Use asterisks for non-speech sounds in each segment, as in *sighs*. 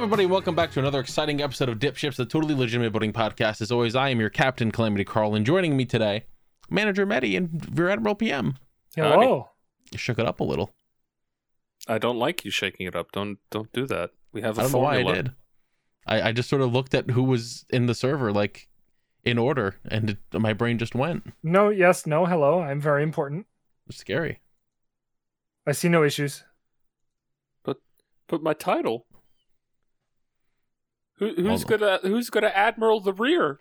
everybody. Welcome back to another exciting episode of Dip Ships, the totally legitimate boating podcast. As always, I am your captain, Calamity Carl, and joining me today, Manager Medi and Rear Admiral PM. Hello. You shook it up a little. I don't like you shaking it up. Don't don't do that. We have a I don't know why. I did. I, I just sort of looked at who was in the server, like in order, and it, my brain just went. No, yes, no, hello. I'm very important. was scary. I see no issues. But But my title. Who, who's Hold gonna Who's gonna admiral the rear?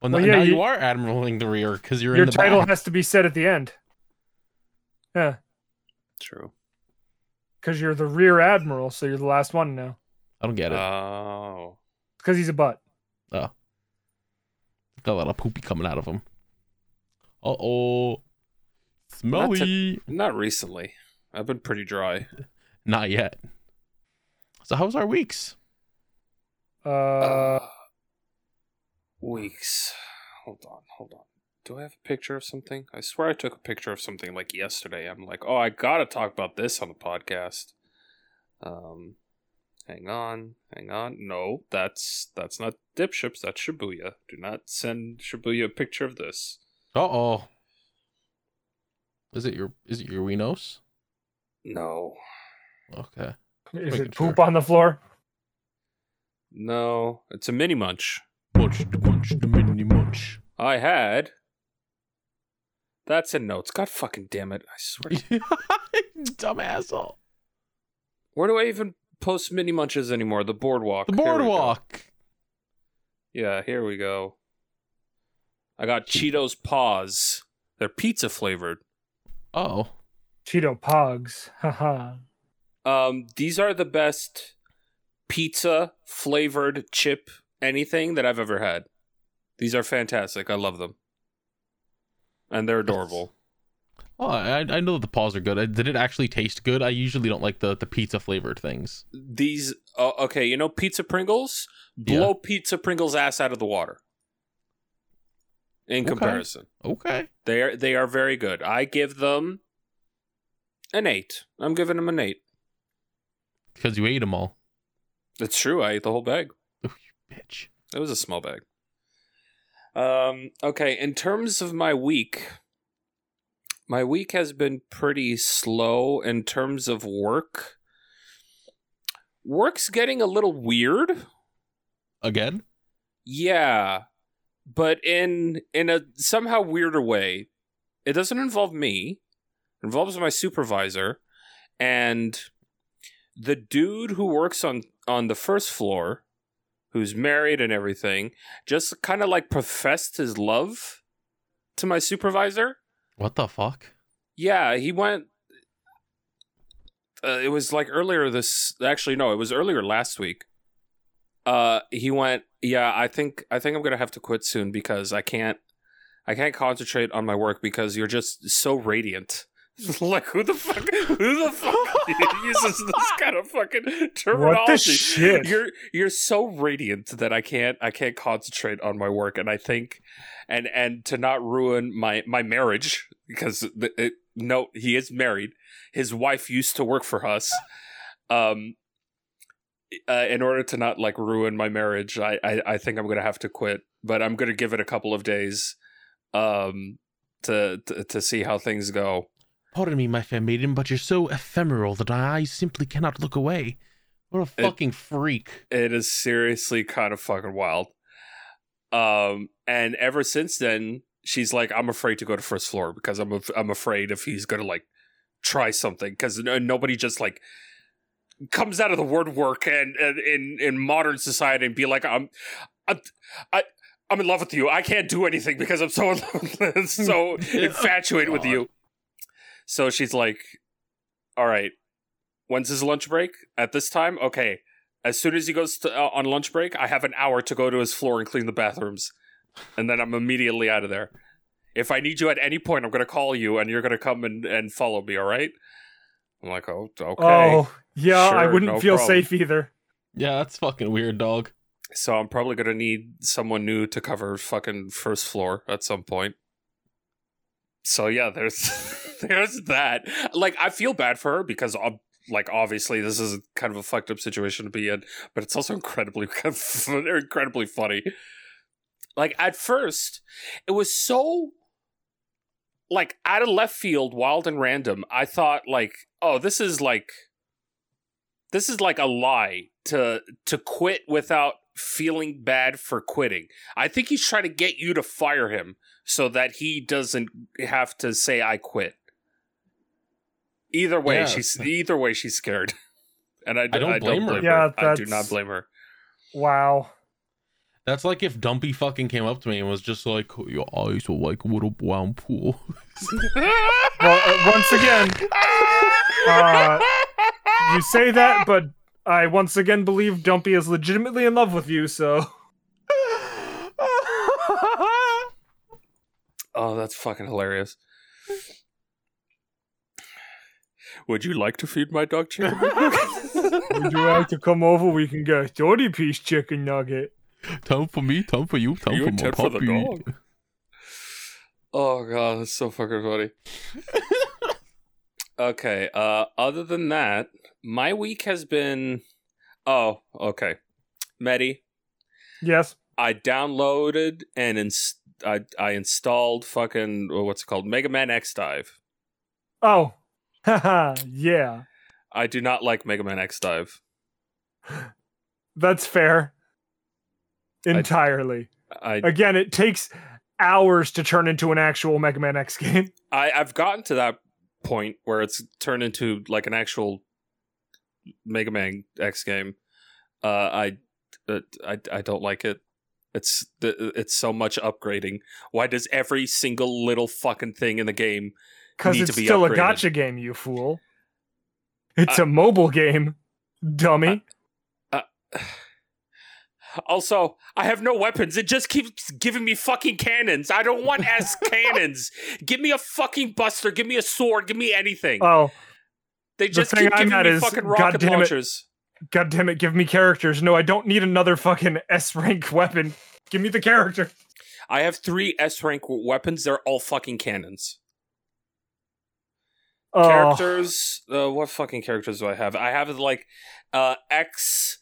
Well, Well, n- yeah, now you, you- are admiraling the rear because you're Your in the title back. has to be said at the end. Yeah, True. because you're the rear admiral, so you're the last one now. I don't get it. Oh. Because he's a butt. Oh, got a lot of poopy coming out of him. Uh oh. Smelly. Not recently. I've been pretty dry. Not yet. So how's our weeks? Uh, weeks. Hold on, hold on. Do I have a picture of something? I swear I took a picture of something like yesterday. I'm like, oh, I gotta talk about this on the podcast. Um, hang on, hang on. No, that's that's not dip ships. That's Shibuya. Do not send Shibuya a picture of this. Uh oh. Is it your is it your Winos? No, Okay. is making it poop sure. on the floor? No, it's a mini munch. Munch the munch the mini munch. I had. That's in notes. God fucking damn it! I swear. *laughs* Dumb asshole. Where do I even post mini munches anymore? The boardwalk. The Here we boardwalk. Yeah, here we go. I got Cheetos Paws. They're pizza flavored. Oh. Cheeto Pogs. *laughs* Haha. Um, these are the best pizza flavored chip anything that I've ever had. These are fantastic. I love them, and they're adorable. Oh, I I know that the paws are good. Did it actually taste good? I usually don't like the, the pizza flavored things. These, uh, okay, you know, pizza Pringles blow pizza Pringles ass out of the water. In Okay. comparison, Okay. they are they are very good. I give them an eight. I'm giving them an eight. Because you ate them all. It's true. I ate the whole bag. You bitch. It was a small bag. Um. Okay. In terms of my week, my week has been pretty slow in terms of work. Work's getting a little weird. Again? Yeah, but in in a somehow weirder way. It doesn't involve me. It involves my supervisor and the dude who works on on the first floor, who's married and everything, just kind of like professed his love to my supervisor. What the fuck? Yeah, he went. Uh, it was like earlier this. Actually, no, it was earlier last week. Uh, he went. Yeah, I think I think I'm gonna have to quit soon because I can't. I can't concentrate on my work because you're just so radiant. *laughs* like who the fuck? Who the fuck *laughs* uses this kind of fucking terminology? What the shit? You're you're so radiant that I can't I can't concentrate on my work, and I think, and and to not ruin my my marriage because the, it, no, he is married. His wife used to work for us. Um, uh, in order to not like ruin my marriage, I, I I think I'm gonna have to quit. But I'm gonna give it a couple of days, um, to to, to see how things go. Pardon me, my fair maiden, but you're so ephemeral that my eyes simply cannot look away. What a It- fucking freak. It is seriously kind of fucking wild. Um, and ever since then, she's like, I'm afraid to go to first floor because I'm af- I'm afraid if he's gonna like try something because nobody just like comes out of the woodwork and, and in in modern society and be like, I'm, I'm I. I'm in love with you. I can't do anything because I'm so *laughs* so *laughs* infatuated with you. So she's like, "All right, when's his lunch break? At this time, okay. As soon as he goes to, uh, on lunch break, I have an hour to go to his floor and clean the bathrooms, and then I'm immediately out of there. If I need you at any point, I'm going to call you, and you're going to come and, and follow me. All right? I'm like, oh, okay. Oh, yeah, I wouldn't no feel problem. safe either. Yeah, that's fucking weird, dog. So I'm probably going to need someone new to cover fucking first floor at some point. So yeah, there's *laughs* there's that. Like I feel bad for her because like obviously this is kind of a fucked up situation to be in, but it's also incredibly *laughs* incredibly funny. Like at first, it was so like out of left field, wild and random. I thought like, oh, this is like this is like a lie to to quit without feeling bad for quitting. I think he's trying to get you to fire him so that he doesn't have to say I quit. Either way, Yeah. she's either way she's scared, *laughs* and I, I don't blame her. Yeah, I do not blame her. Wow. That's like if Dumpy fucking came up to me and was just like, "Your eyes are like a little brown pool." *laughs* Well, uh, once again, *laughs* uh, you say that, but I once again believe Dumpy is legitimately in love with you. So Oh, that's fucking hilarious. Would you like to feed my dog chicken? *laughs* would you like to come over? We can get a thirty piece chicken nugget. time for me, time for you, time You for my intend for the puppy. dog. oh god, that's so fucking funny. *laughs* okay, uh other than that, my week has been Oh, okay. Medi, Yes. I downloaded and ins- I I installed fucking uh, what's it called? Mega Man X Dive. Oh. Yeah. I do not like Mega Man X Dive. *gasps* That's fair. Entirely. I Again, it takes hours to turn into an actual Mega Man X *laughs* game. I I've gotten to that point where it's turned into like an actual Mega Man X game. Uh, I, uh, I I don't like it. It's the- it's so much upgrading. Why does every single little fucking thing in the game? Because Need it's to be still a gacha game, you fool. It's uh, a mobile game, *laughs* dummy. Uh, uh, *sighs* also, I have no weapons. It just keeps giving me fucking cannons. I don't want S *laughs* cannons. Give me a fucking buster. Give me a sword. Give me anything. oh, they just thing keep I'm giving at me is, fucking rocket goddamn it. God damn it, give me characters. No, I don't need another fucking S rank weapon. Give me the character. I have three S rank weapons. They're all fucking cannons. Oh, characters uh, what fucking characters do i have i have like uh x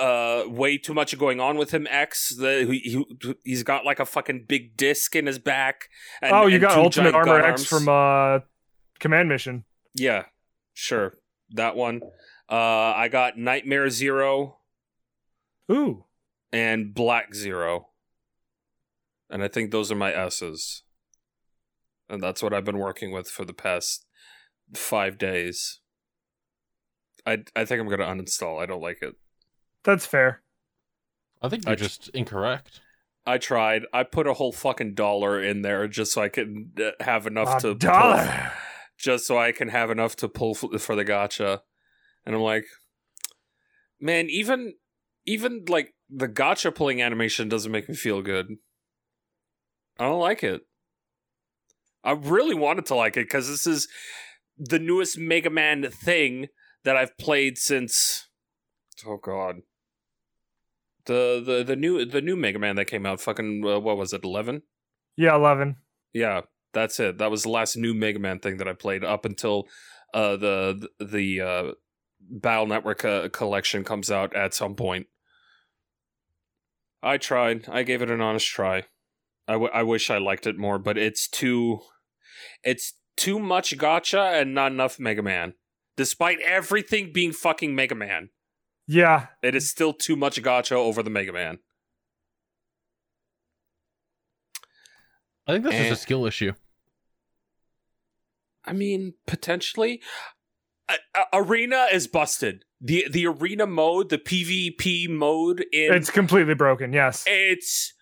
uh way too much going on with him x the he, he, he's got like a fucking big disc in his back and, oh, you got Ultimate Armor X arms. from uh, Command Mission. yeah sure that one uh i got nightmare zero Ooh, and black zero and i think those are my s's and that's what i've been working with for the past five days i i think i'm gonna uninstall i don't like it that's fair. I think I you're tr- just incorrect. I tried. I put a whole fucking dollar in there just so I can uh, have enough A to dollar. pull, just so I can have enough to pull for the gacha. And I'm like, man, even even like the gacha pulling animation doesn't make me feel good. I don't like it. I really wanted to like it because this is the newest Mega Man thing that I've played since. Oh God. The the the new the new Mega Man that came out, fucking uh, what was it, eleven? Yeah, eleven. Yeah, that's it. That was the last new Mega Man thing that I played up until uh, the the uh, Battle Network uh, collection comes out at some point. I tried. I gave it an honest try. I, w- I wish I liked it more, but it's too it's too much gacha and not enough Mega Man. Despite everything being fucking Mega Man, Yeah, it is still too much gacha over the Mega Man. I think this Eh. just a skill issue. I mean, potentially. A- arena is busted. the The arena mode, the PvP mode in it's completely broken. Yes. it's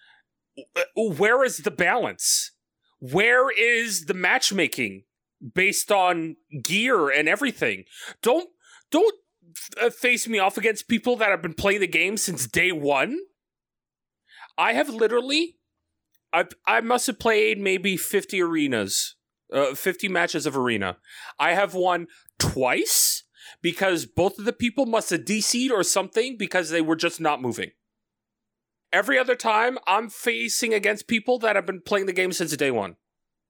uh, where is the balance? Where is the matchmaking based on gear and everything? Don't don't uh, face me off against people that have been playing the game since day one. I have literally, I I must have played maybe fifty arenas, uh, fifty matches of arena. I have won twice because both of the people must have DC'd or something because they were just not moving. Every other time, I'm facing against people that have been playing the game since day one.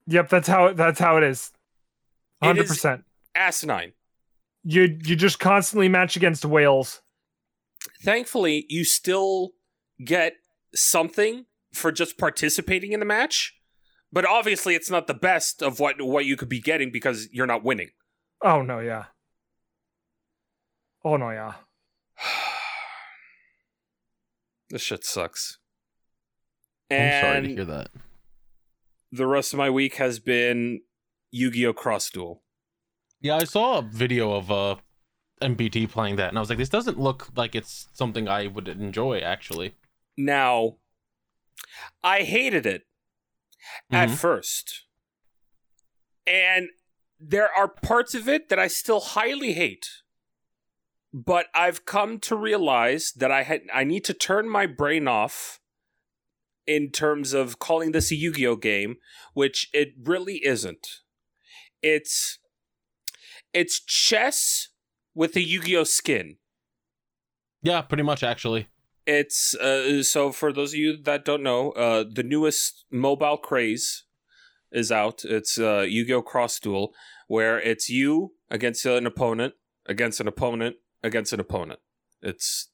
Yep, that's how that's how it is. Hundred percent. Asinine. You you just constantly match against whales. thankfully you still get something for just participating in the match but obviously it's not the best of what what you could be getting because you're not winning Oh no, yeah. Oh no, yeah. *sighs* this shit sucks I'm and sorry to hear that. the rest of my week has been yu-gi-oh cross duel Yeah, I saw a video of uh MBT playing that, and I was like, this doesn't look like it's something I would enjoy. Actually, now i hated it at Mhm. first and there are parts of it that i still highly hate but i've come to realize that i had i need to turn my brain off in terms of calling this a yu-gi-oh game which it really isn't it's it's chess with a yu-gi-oh skin yeah, pretty much. Actually, it's uh, so for those of you that don't know, uh, the newest mobile craze is out. It's uh, Yu-Gi-Oh! Cross Duel, where it's you against an opponent, against an opponent, against an opponent. It's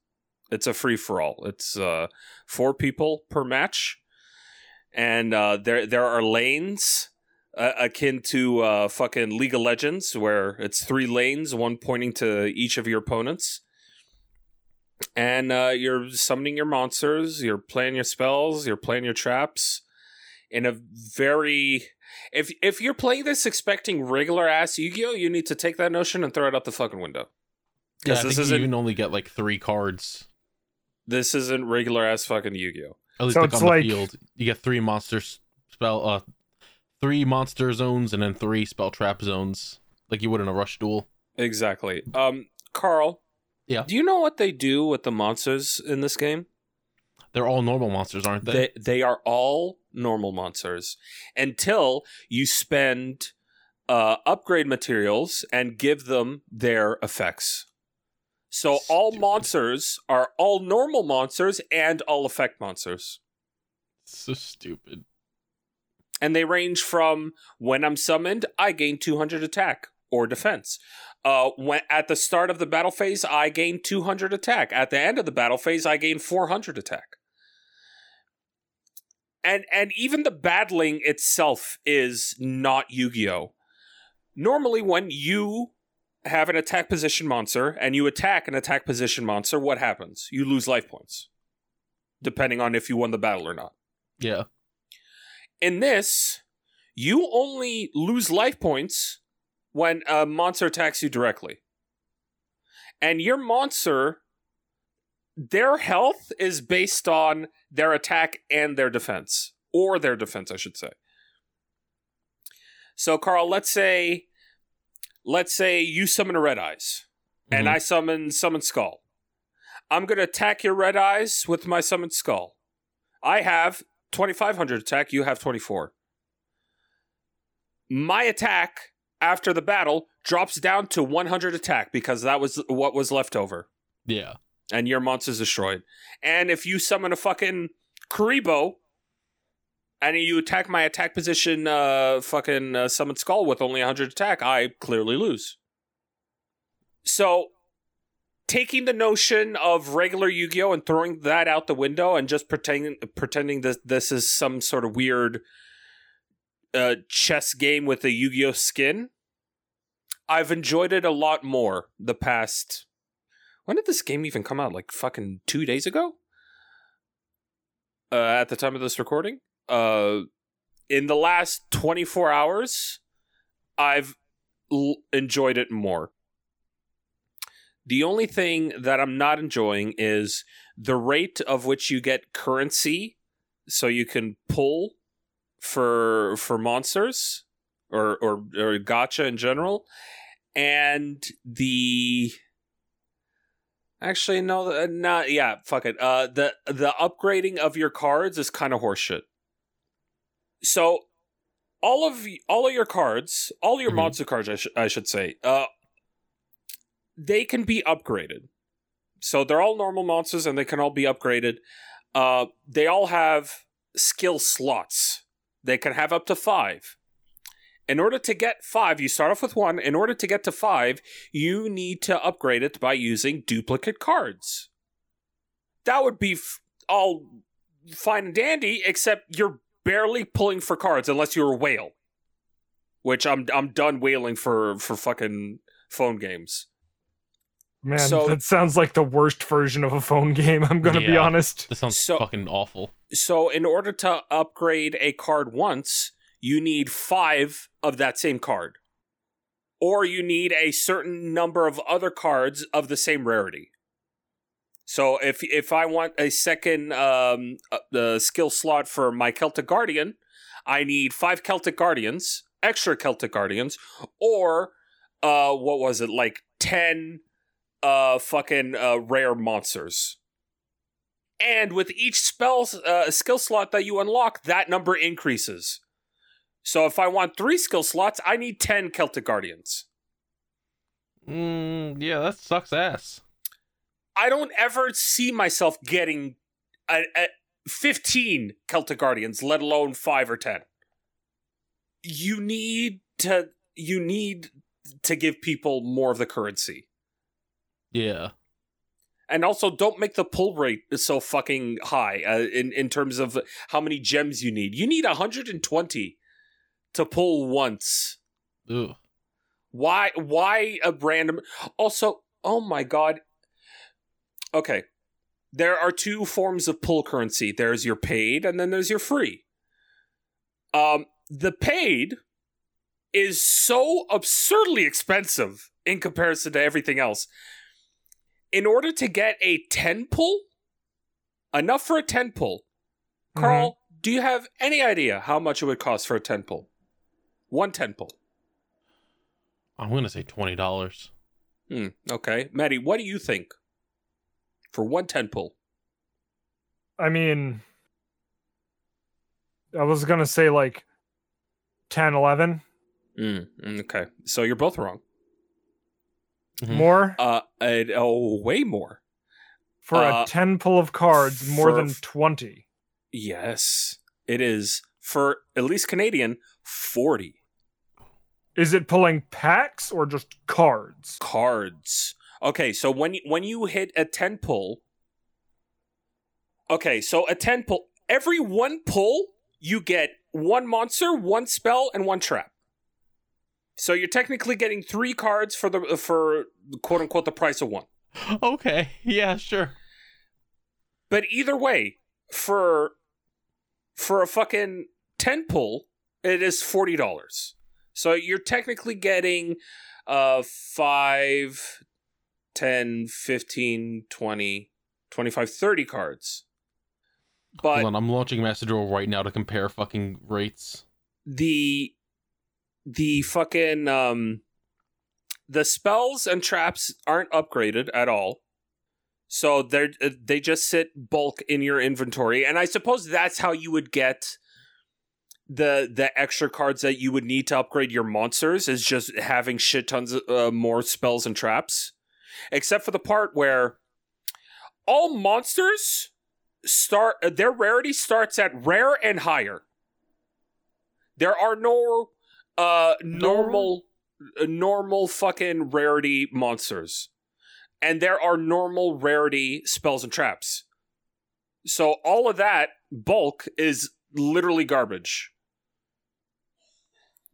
it's a free for all. It's uh, four people per match, and uh, there there are lanes uh, akin to uh, fucking League of Legends, where it's three lanes, one pointing to each of your opponents and uh, you're summoning your monsters, you're playing your spells, you're playing your traps in a very if if you're playing this expecting regular ass Yu-Gi-Oh, you need to take that notion and throw it out the fucking window. yeah, Because this think you isn't even only get like three cards. this isn't regular ass fucking Yu-Gi-Oh. At least So like it's on like- the field, you get three monster spell, uh, three monster zones, and then three spell trap zones, like you would in a rush duel. Exactly. Um, Carl. Yeah. Do you know what they do with the monsters in this game? They're all normal monsters, aren't they? They they are all normal monsters until you spend uh, upgrade materials and give them their effects. So all monsters are all normal monsters and all effect monsters. so stupid. And they range from when I'm summoned, I gain 200 attack or defense. Uh, when at the start of the battle phase, I gain 200 attack. At the end of the battle phase, I gain 400 attack. And and even the battling itself is not Yu-Gi-Oh. Normally, when you have an attack position monster and you attack an attack position monster, what happens? You lose life points, depending on if you won the battle or not. Yeah. In this, you only lose life points when a monster attacks you directly. And your monster, their health is based on their attack and their defense. Or their defense, I should say. So, Carl, let's say let's say you summon a red eyes, and Mhm. I summon summon skull. I'm gonna attack your red eyes with my summon skull. I have 2500 attack, you have 24. My attack after the battle drops down to 100 attack because that was what was left over. Yeah. And your monster's destroyed. And if you summon a fucking Kuriboh and you attack my attack position, uh, fucking uh, summon skull with only 100 attack, I clearly lose. So, taking the notion of regular Yu-Gi-Oh and throwing that out the window and just pretending pretending that this is some sort of weird uh, chess game with a Yu-Gi-Oh skin, I've enjoyed it a lot more the past. When did this game even come out? Like fucking two days ago. Uh, at the time of this recording, uh, in the last twenty four hours, I've l- enjoyed it more. The only thing that I'm not enjoying is the rate of which you get currency, so you can pull for for monsters or or, or gacha in general, and the actually no, uh, not yeah, fuck it. Uh, the the upgrading of your cards is kind of horseshit. So all of all of your cards, all your Mhm. monster cards, I, sh- I should say, uh, they can be upgraded. So they're all normal monsters and they can all be upgraded. Uh, they all have skill slots. They can have up to five. In order to get five, you start off with one. In order to get to five, you need to upgrade it by using duplicate cards. That would be f- all fine and dandy, except you're barely pulling for cards unless you're a whale. Which I'm I'm done whaling for for fucking phone games. Man, So- that sounds like the worst version of a phone game. I'm gonna be honest. This sounds So- fucking awful. So in order to upgrade a card once, you need five of that same card. Or you need a certain number of other cards of the same rarity. So if if I want a second um uh, the skill slot for my Celtic Guardian, I need five Celtic Guardians, extra Celtic Guardians, or uh what was it, like ten uh fucking uh rare monsters. And with each spell uh, skill slot that you unlock, that number increases. So if I want three skill slots, I need 10 Celtic Guardians. Mm, yeah, that sucks ass. I don't ever see myself getting a, a 15 Celtic Guardians, let alone 5 or 10. You need to you need to give people more of the currency. Yeah. And also, don't make the pull rate so fucking high uh, in in terms of how many gems you need. You need 120 to pull once. Ugh. Why? Why a random? Also, oh my god. Okay, there are two forms of pull currency. There's your paid, and then there's your free. Um, the paid is so absurdly expensive in comparison to everything else. In order to get a 10 pull, enough for a 10 pull, Carl, do you have any idea how much it would cost for a 10 pull? One 10 pull. I'm gonna say twenty dollars. Hmm, okay. Maddie, what do you think? For one 10 pull. I mean, I was gonna say like 10, 11 Mm, okay. So you're both wrong. Mhm. more Uh, uh oh, way more. for uh, a 10 pull of cards, more than 20. Yes, it is for at least Canadian 40 Is it pulling packs or just cards? cards. Okay, so when you, when you hit a 10 pull Okay, so a 10 pull every one pull you get one monster, one spell and one trap. So you're technically getting 3 cards for the for quote unquote the price of one. Okay. *laughs* Yeah. Sure. But either way, for for a fucking 10 pull, it is $40. So you're technically getting uh 5 10 15 20 25 30 cards. But Hold on. I'm launching Master Duel right now to compare fucking rates. the the fucking um the spells and traps aren't upgraded at all. So they're uh, they just sit bulk in your inventory. And i suppose that's how you would get the the extra cards that you would need to upgrade your monsters is just having shit tons of uh, more spells and traps. Except for the part where all monsters start uh, their rarity starts at rare and higher. There are no uh normal uh, normal fucking rarity monsters. And there are normal rarity spells and traps. So all of that bulk is literally garbage.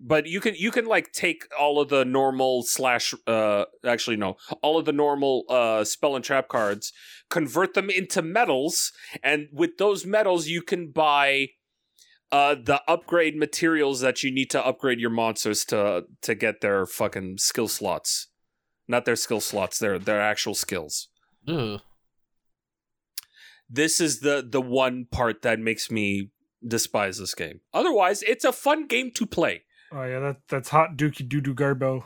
But you can you can like take all of the normal slash uh actually no all of the normal uh spell and trap cards convert them into metals and with those metals you can buy uh the upgrade materials that you need to upgrade your monsters to to get their fucking skill slots not their skill slots their their actual skills Ugh. this is the the one part that makes me despise this game otherwise it's a fun game to play Oh yeah, that that's hot dookie doo doo garbo.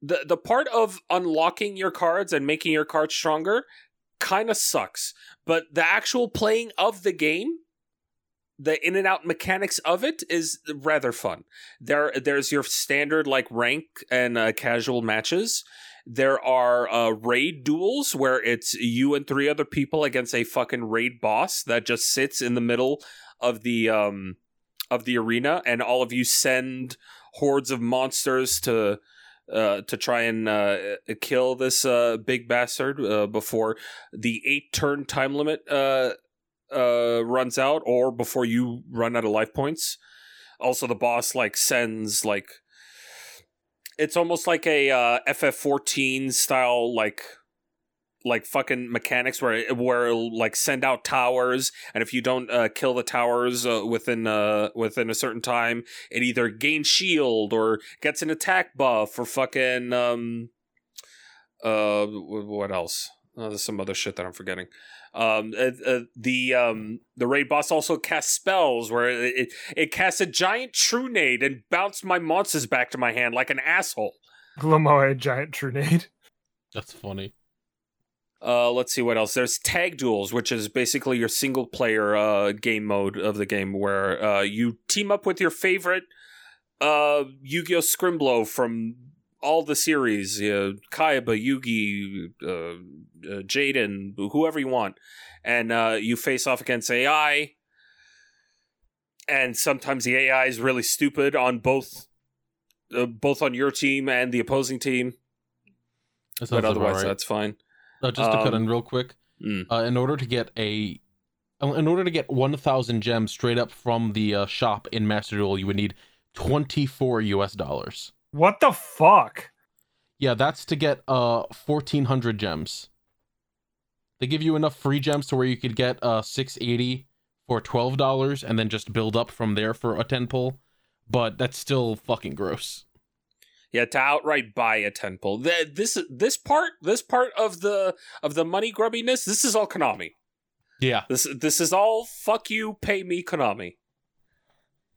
the the part of unlocking your cards and making your cards stronger kind of sucks but the actual playing of the game the in and out mechanics of it is rather fun. There there's your standard like rank and uh, casual matches. There are uh, raid duels where it's you and three other people against a fucking raid boss that just sits in the middle of the um of the arena, and all of you send hordes of monsters to uh, to try and uh, kill this uh, big bastard uh, before the eight turn time limit uh, runs out, or before you run out of life points. Also, the boss like sends like it's almost like a uh, FF14 style like like fucking mechanics where where it'll, like send out towers and if you don't uh, kill the towers uh, within uh within a certain time it either gains shield or gets an attack buff or fucking um uh what else oh, there's some other shit that I'm forgetting um uh, uh, the um the raid boss also casts spells where it, it it casts a giant Trunade and bounced my monsters back to my hand like an asshole Lamoe giant trunade. That's funny. Uh, let's see what else. There's tag duels, which is basically your single player uh, game mode of the game, where uh, you team up with your favorite uh, Yu-Gi-Oh! Scrimblow from all the series, uh, Kaiba, Yugi, uh, uh, Jaden, whoever you want, and uh, you face off against AI. And sometimes the AI is really stupid on both, uh, both on your team and the opposing team. But otherwise, right. that's fine. Uh, just to cut um, in real quick, Mm. uh, in order to get a, in order to get one thousand gems straight up from the uh, shop in Master Duel, you would need twenty four U.S. dollars. What the fuck? Yeah, that's to get uh fourteen hundred gems. They give you enough free gems to where you could get uh six eighty for twelve dollars, and then just build up from there for a ten pull. But that's still fucking gross. Yeah, to outright buy a ten pull. Th- This this part this part of the of the money grubbiness. This is all Konami. Yeah, This this is all fuck you, pay me, Konami.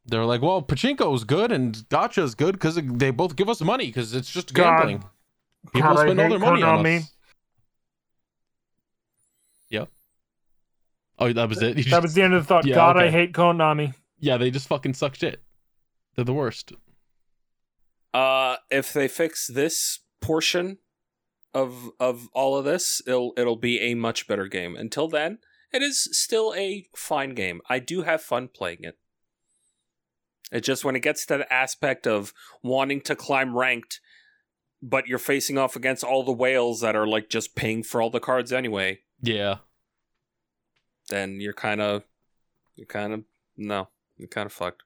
They're like, well, pachinko's good and gacha's good because they both give us money because it's just God. gambling. People God, spend all their money on Konami. us. Yep. Oh, that was it. *laughs* You That just- was the end of the thought. Yeah, God, I hate Konami. yeah, they just fucking suck shit. They're the worst. Uh, if they fix this portion of of all of this, it'll it'll be a much better game. Until then, it is still a fine game. I do have fun playing it. It's just when it gets to the aspect of wanting to climb ranked, but you're facing off against all the whales that are like just paying for all the cards anyway. Yeah. then you're kind of, you're kind of, no, you're kind of fucked.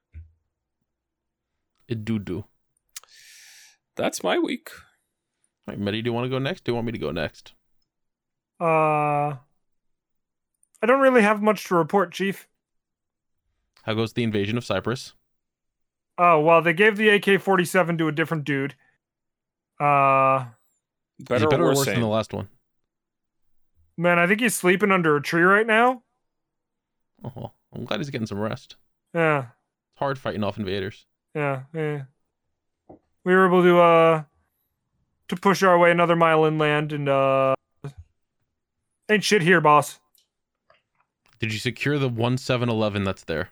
It do do. That's my week. All right, Medi, do you want to go next? Do you want me to go next? Uh, I don't really have much to report, Chief. How goes the invasion of Cyprus? Oh, well, they gave the AK 47 to a different dude. Uh, Is Better, it better or or worse, worse than the last one? man, I think he's sleeping under a tree right now. Oh, well, I'm glad he's getting some rest. Yeah, It's hard fighting off invaders. yeah, yeah. We were able to, uh, to push our way another mile inland and, uh, ain't shit here, boss. Did you secure the one seven eleven that's there?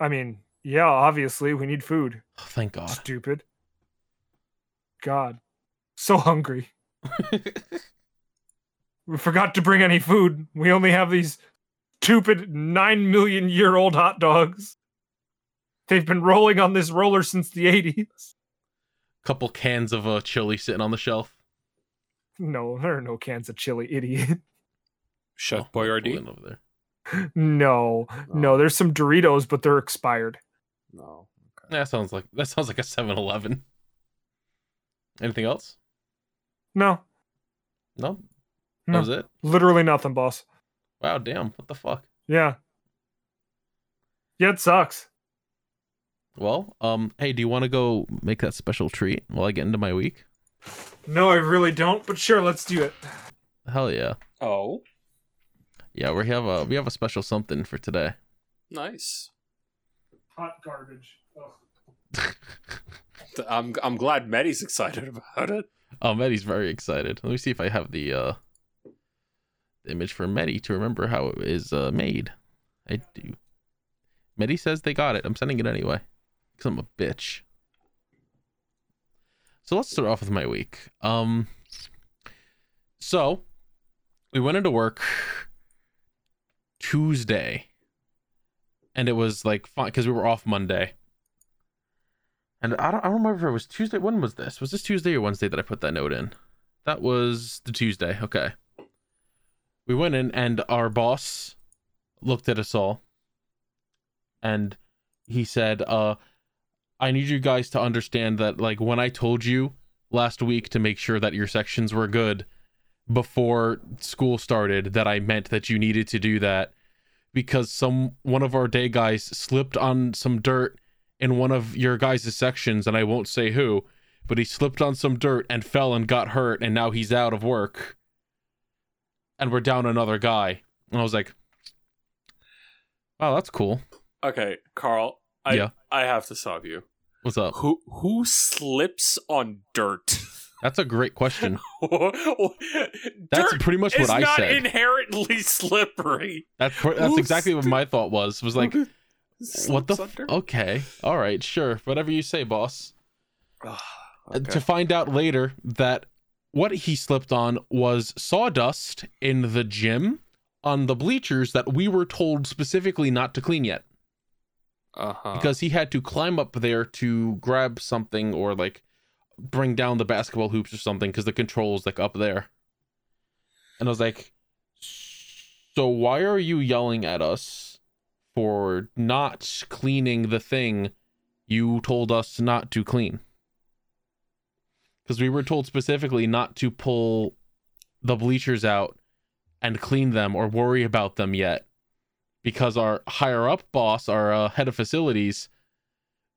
I mean, yeah, obviously, we need food. Oh, thank God. Stupid. God. So hungry. *laughs* We forgot to bring any food. We only have these stupid nine million year old hot dogs. They've been rolling on this roller since the 80s. Couple cans of uh, chili sitting on the shelf. No, there are no cans of chili, idiot. Shut Oh, Boyardee. over there. *laughs* No, no, there's some Doritos, but they're expired. No. That sounds like that sounds like a 7-Eleven. Anything else? No, No. That No. was it. literally nothing, boss. Wow, damn. What the fuck? Yeah. Yeah, it sucks. Well, um, hey, do you want to go make that special treat while I get into my week? No, I really don't, but sure, let's do it. Hell yeah. Oh, Yeah, we have a we have a special something for today. nice. Hot garbage. Th- I'm I'm glad Medi's excited about it. Oh, Medi's very excited. Let me see if I have the uh the image for Medi to remember how it is uh, made. I do. Medi says they got it. I'm sending it anyway. Cause I'm a bitch. So let's start off with my week. Um so we went into work Tuesday and it was like fine because we were off Monday. And I don't, I don't remember if it was Tuesday. When was this? Was this Tuesday or Wednesday that I put that note in? That was the Tuesday. Okay. We went in, and our boss looked at us all, and he said, "Uh, I need you guys to understand that, like, when I told you last week to make sure that your sections were good before school started, that I meant that you needed to do that." Because some one of our day guys slipped on some dirt in one of your guys' sections, and I won't say who, but he slipped on some dirt and fell and got hurt, and now he's out of work. And we're down another guy. And I was like, Wow, that's cool. Okay, Carl. I Yeah. I have to stop you. What's up? Who who slips on dirt? That's a great question. *laughs* That's pretty much what I not said. inherently *laughs* slippery. That's pr- that's exactly what my thought was. Was like, *laughs* what the? F- okay, all right, sure, whatever you say, boss. *sighs* Uh, okay. to find out later that what he slipped on was sawdust in the gym on the bleachers that we were told specifically not to clean yet uh-huh. because he had to climb up there to grab something or like bring down the basketball hoops or something because the controls like up there. And i was like so why are you yelling at us for not cleaning the thing you told us not to clean? Because we were told specifically not to pull the bleachers out and clean them or worry about them yet because our higher up boss our uh, head of facilities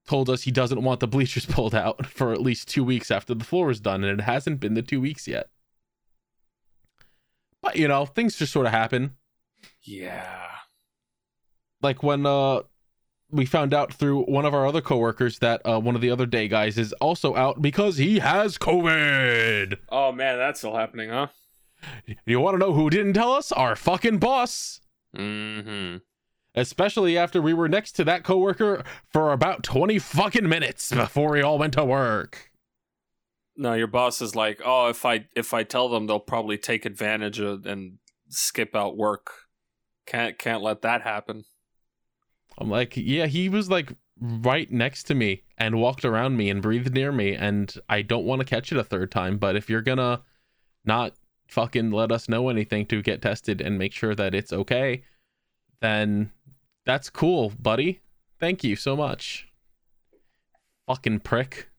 told us he doesn't want the bleachers *laughs* pulled out for at least two weeks after the floor is done and it hasn't been the two weeks yet but you know things just sort of happen yeah. like when uh we found out through one of our other coworkers that uh, one of the other day guys is also out because he has COVID. Oh man, that's still happening, huh? You want to know who didn't tell us? Our fucking boss. Mm-hmm. Especially after we were next to that coworker for about 20 fucking minutes before we all went to work. No, your boss is like, oh, if I if I tell them, they'll probably take advantage of and skip out work. Can't can't let that happen. I'm like, yeah, he was like right next to me and walked around me and breathed near me. And I don't want to catch it a third time. But if you're gonna not fucking let us know anything to get tested and make sure that it's okay, then that's cool, buddy. Thank you so much. Fucking prick.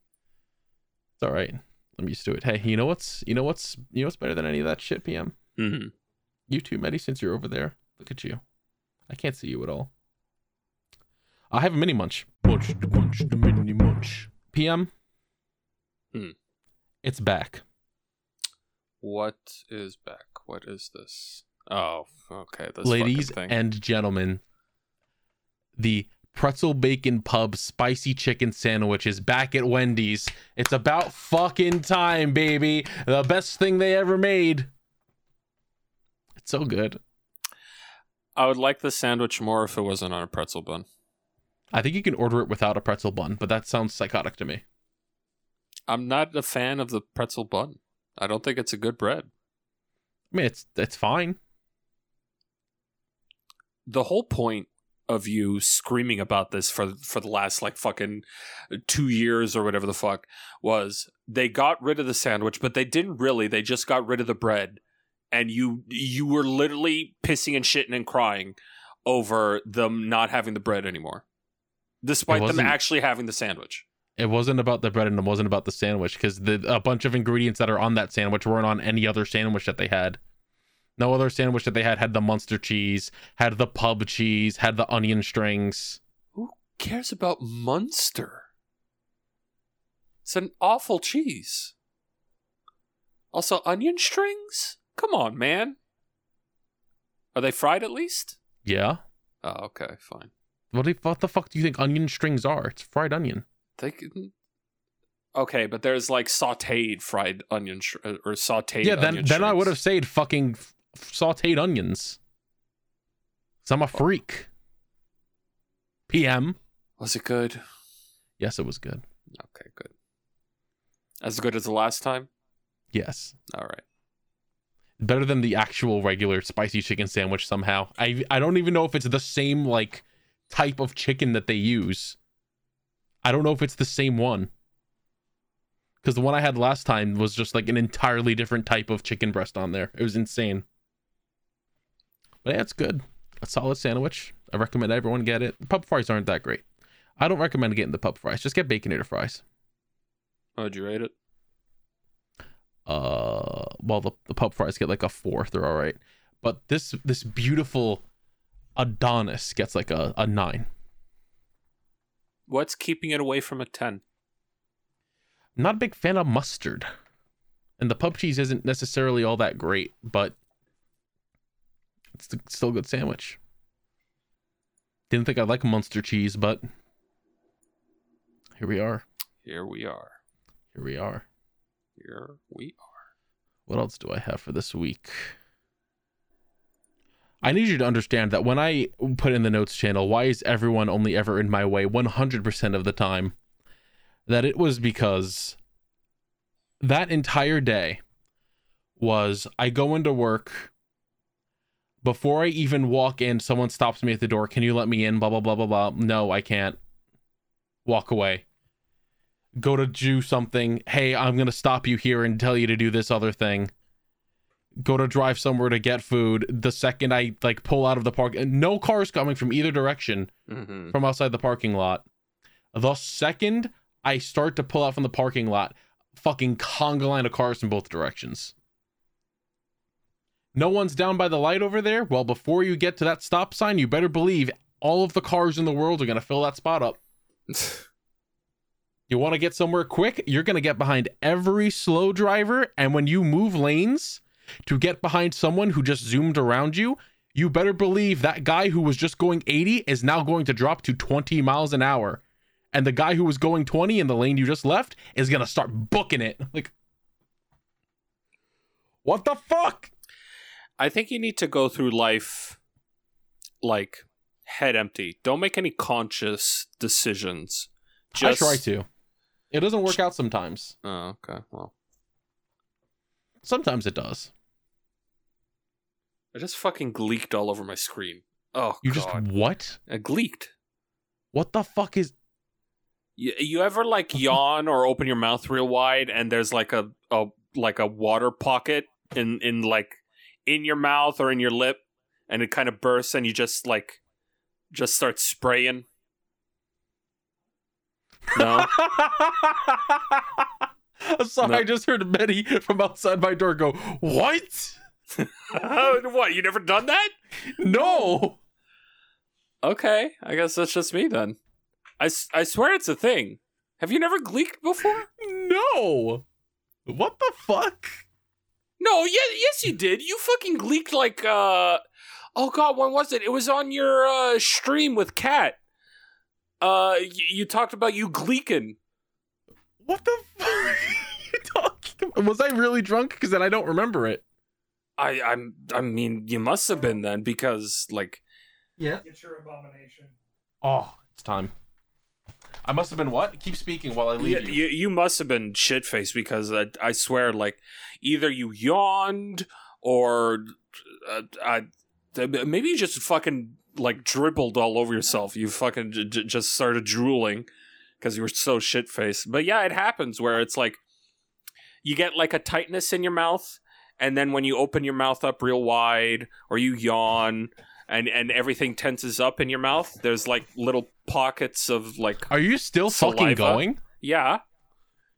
It's all right. I'm used to it. Hey, you know what's you know what's you know what's better than any of that shit, PM? Mm-hmm. You too, Medi, since you're over there. Look at you. I can't see you at all. I have a mini munch. Munch, the munch, the mini munch. PM. Hmm. It's back. What is back? What is this? Oh, okay. This Ladies thing. and gentlemen, the pretzel bacon pub spicy chicken sandwich is back at Wendy's. It's about fucking time, baby. The best thing they ever made. It's so good. I would like the sandwich more if it wasn't on a pretzel bun. I think you can order it without a pretzel bun, but that sounds psychotic to me. I'm not a fan of the pretzel bun. I don't think it's a good bread. I mean, it's it's fine. the whole point of you screaming about this for for the last like fucking two years or whatever the fuck was they got rid of the sandwich, but they didn't really. They just got rid of the bread, and you you were literally pissing and shitting and crying over them not having the bread anymore, despite them actually having the sandwich. It wasn't about the bread and it wasn't about the sandwich because the a bunch of ingredients that are on that sandwich weren't on any other sandwich that they had. No other sandwich that they had had the Munster cheese, had the pub cheese, had the onion strings. Who cares about Munster? It's an awful cheese. Also, onion strings? Come on, man. Are they fried at least? Yeah. Oh, okay, fine. What, what the fuck do you think onion strings are? It's fried onion. They can... Okay, but there's like sautéed fried onion sh- uh, or sautéed. yeah, then onion then I would have said fucking sautéed onions. Cause I'm a freak. PM. Was it good? Yes, it was good. Okay, good. As good as the last time. Yes. All right. better than the actual regular spicy chicken sandwich somehow. I I don't even know if it's the same like type of chicken that they use. I don't know if it's the same one. Because the one I had last time was just like an entirely different type of chicken breast on there. It was insane. But yeah, it's good. A solid sandwich. I recommend everyone get it. Pub fries aren't that great. I don't recommend getting the pub fries. Just get baconator fries. Oh, did you rate it? Uh, well, the, the pub fries get like a four. They're all right. But this this beautiful Adonis gets like a, a nine. What's keeping it away from a ten? I'm not a big fan of mustard. And the pub cheese isn't necessarily all that great, but it's still a good sandwich. Didn't think I'd like Munster cheese, but here we are. Here we are. Here we are. Here we are. What else do I have for this week? I need you to understand that when I put in the notes channel, why is everyone only ever in my way 100% of the time? That it was because that entire day was I go into work. Before I even walk in, someone stops me at the door. Can you let me in? Blah, blah, blah, blah, blah. No, I can't. Walk away. Go to do something. Hey, I'm going to stop you here and tell you to do this other thing go to drive somewhere to get food the second i like pull out of the park no cars coming from either direction Mm-hmm. from outside the parking lot the second i start to pull out from the parking lot fucking conga line of cars in both directions no one's down by the light over there well before you get to that stop sign you better believe all of the cars in the world are going to fill that spot up *sighs* you want to get somewhere quick you're going to get behind every slow driver and when you move lanes to get behind someone who just zoomed around you, you better believe that guy who was just going 80 is now going to drop to 20 miles an hour. And the guy who was going 20 in the lane you just left is going to start booking it. *laughs* Like, what the fuck? I think you need to go through life like head empty. Don't make any conscious decisions. I try to. It doesn't work out sometimes. Oh, okay. Well, Sometimes it does. I just fucking gleeked all over my screen. Oh, You God. just what? I gleeked. What the fuck is You, you ever like *laughs* yawn or open your mouth real wide and there's like a, a like a water pocket in in like in your mouth or in your lip and it kind of bursts and you just like just start spraying? No. *laughs* I'm sorry, No. I just heard Betty from outside my door go, What? *laughs* what? You never done that? No. Okay, I guess that's just me then. i, I swear it's a thing. Have you never gleeked before? No. What the fuck? No, yeah, yes you did. You fucking leaked like uh oh god, when was it? It was on your uh stream with Cat. Uh y- you talked about you gleeking. What the fuck *laughs* are you talking about? Was I really drunk? Because then I don't remember it. I I'm I mean, you must have been then because like Yeah. Get your abomination. Oh, it's time. I must have been what? Keep speaking while I you, leave you. you, you must have been shit faced because I, I swear like either you yawned or uh, I maybe you just fucking like dribbled all over yourself. You fucking j- j- just started drooling because you were so shit faced. But yeah, it happens where it's like you get like a tightness in your mouth, and then when you open your mouth up real wide or you yawn. And, and everything tenses up in your mouth. There's like little pockets of like Are you still fucking going? yeah.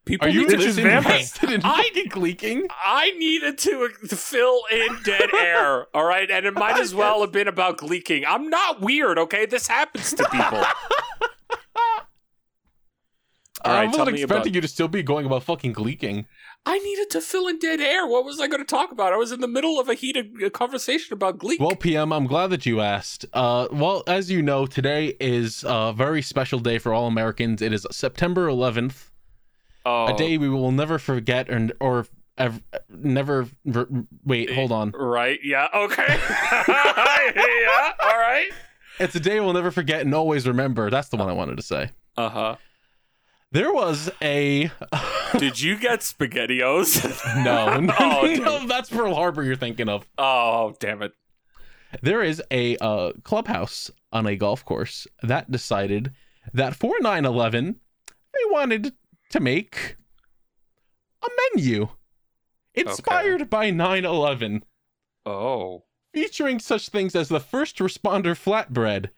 People Are you need just this invested in *laughs* *laughs* I- fucking leaking? I needed to, to fill in dead air, *laughs* all right? And it might as well have been about gleeking. I'm not weird, okay? This happens to people. All right, I tell wasn't expecting about- you to still be going about fucking leaking. I needed to fill in dead air. What was I going to talk about? I was in the middle of a heated uh, conversation about gleek. Well, PM, I'm glad that you asked. Uh, well, as you know, today is a very special day for all Americans. It is September 11th, oh, a day we will never forget and or ev- never. Ver- wait, hold on. Right, yeah, okay. *laughs* yeah, all right. It's a day we'll never forget and always remember. That's the one I wanted to say. Uh huh. There was a *laughs* Did you get SpaghettiOs? *laughs* no, *laughs* no, Oh, no, that's Pearl Harbor you're thinking of. oh, damn it. there is a uh, clubhouse on a golf course that decided that for 9/11 they wanted to make a menu inspired by 9/11 Oh. featuring such things as the first responder flatbread,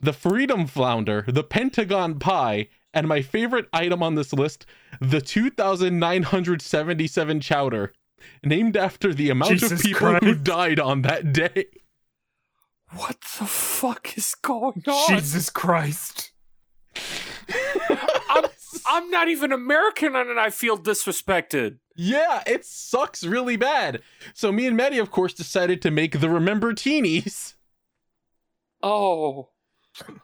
the freedom flounder, the pentagon pie, and my favorite item on this list, the 2977 chowder, named after the amount of Jesus people who died on that day. What the fuck is going on? Jesus Christ. I'm, I'm not even American and I feel disrespected. Yeah, it sucks really bad. So me and Maddie, of course, decided to make the Remember Teenies Oh.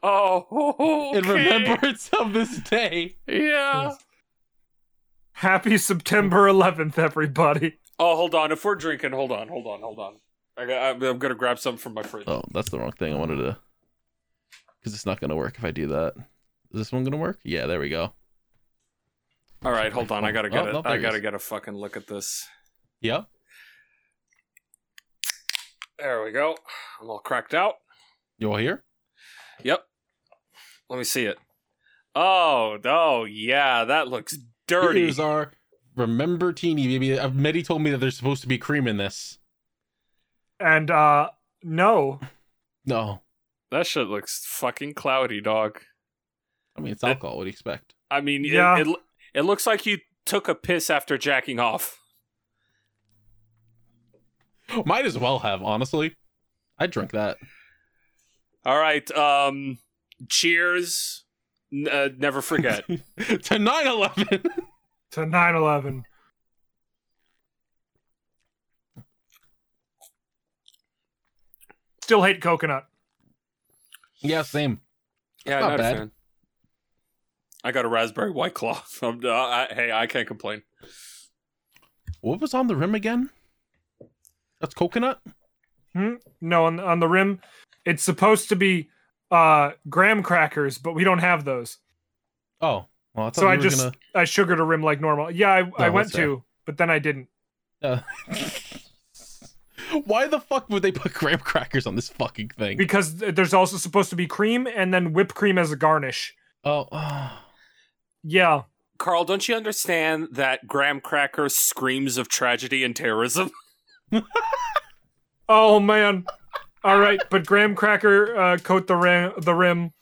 Oh. in okay. remembrance of this day. Yeah. Happy September 11th, everybody. Oh, hold on. If we're drinking, hold on, hold on, hold on. I got, I'm, I'm gonna grab something from my fridge. Oh, that's the wrong thing. I wanted to, because it's not gonna work if I do that. Is this one gonna work? Yeah, there we go. All right, hold on. I gotta get Oh, oh it. no, I gotta get a fucking look at this. Yeah. There we go. I'm all cracked out. You all here? Yep. Let me see it. Oh, oh, yeah, that looks dirty. Here's our remember teeny baby. Uh, Medi told me that there's supposed to be cream in this. And, uh, no. No, That shit looks fucking cloudy, dog. I mean it's That- alcohol. What do you expect? I mean, Yeah. it, it it looks like you took a piss after jacking off. Might as well have honestly. I'd drink that. All right. Um. Cheers. N- uh, never forget. *laughs* to 9/11. To 9 11. Still hate coconut. yeah, same. yeah, Not not, bad. a fan. I got a raspberry white claw. *laughs* I'm, uh, I, hey, I can't complain. What was on the rim again? That's coconut. Hmm? No, on, on the rim, it's supposed to be uh graham crackers, but we don't have those. Oh, well, I So I just gonna. I sugared a rim like normal. Yeah, I, I Oh, went to, but then I didn't. Uh, *laughs* Why the fuck would they put graham crackers on this fucking thing? Because there's also supposed to be cream and then whipped cream as a garnish. Oh, oh. Yeah. Carl, don't you understand that graham cracker screams of tragedy and terrorism? *laughs* Oh man. All right, but graham cracker uh, coat the rim, the rim,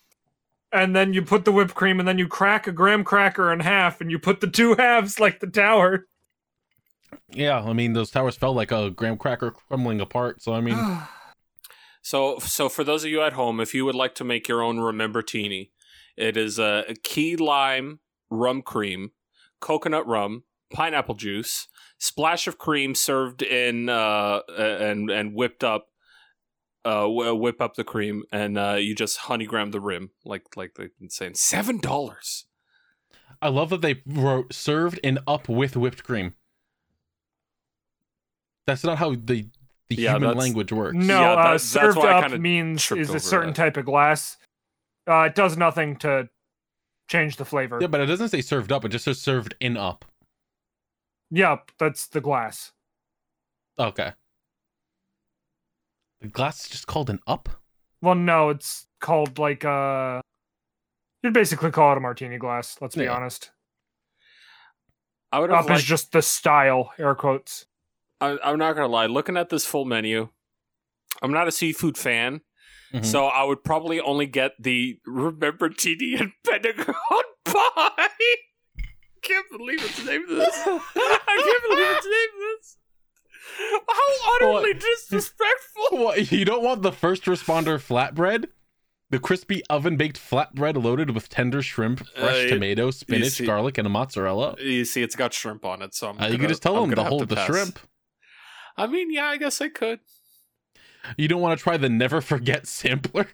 and then you put the whipped cream, and then you crack a graham cracker in half, and you put the two *laughs* halves like the tower. yeah. I mean, those towers felt like a graham cracker crumbling apart. So I mean, *sighs* So, so for those of you at home, if you would like to make your own Remember Teeny, it is a, a key lime rum cream, coconut rum, pineapple juice, splash of cream served in uh, and and whipped up, uh, whip up the cream, and uh, you just honeygram the rim like like they've been saying. Seven dollars. I love that they wrote served and up with whipped cream. That's not how the the Yeah, human language works. no, Yeah, uh, that- that's served up means is a certain that. type of glass. Uh, it does nothing to change the flavor. Yeah, but it doesn't say served up. It just says served in up. Yep, that's the glass. Okay. The glass is just called an up. Well, no, it's called like uh You'd basically call it a martini glass. Let's be Yeah. honest. I would have Up is just the style, air quotes. I, I'm not gonna lie. Looking at this full menu, I'm not a seafood fan, Mhm. so I would probably only get the Remember Teeny and Pentagon *laughs* pie. Can't believe it's named this. I can't believe it's named this. How utterly disrespectful! *laughs* What, you don't want the first responder flatbread? The crispy oven baked flatbread loaded with tender shrimp, fresh Uh, tomato, spinach, see- garlic, and a mozzarella. You see, it's got shrimp on it, so I'm Uh, you gonna- can just tell I'm them to gonna hold the pass. shrimp. I mean, yeah, I guess I could. You don't want to try the never forget sampler.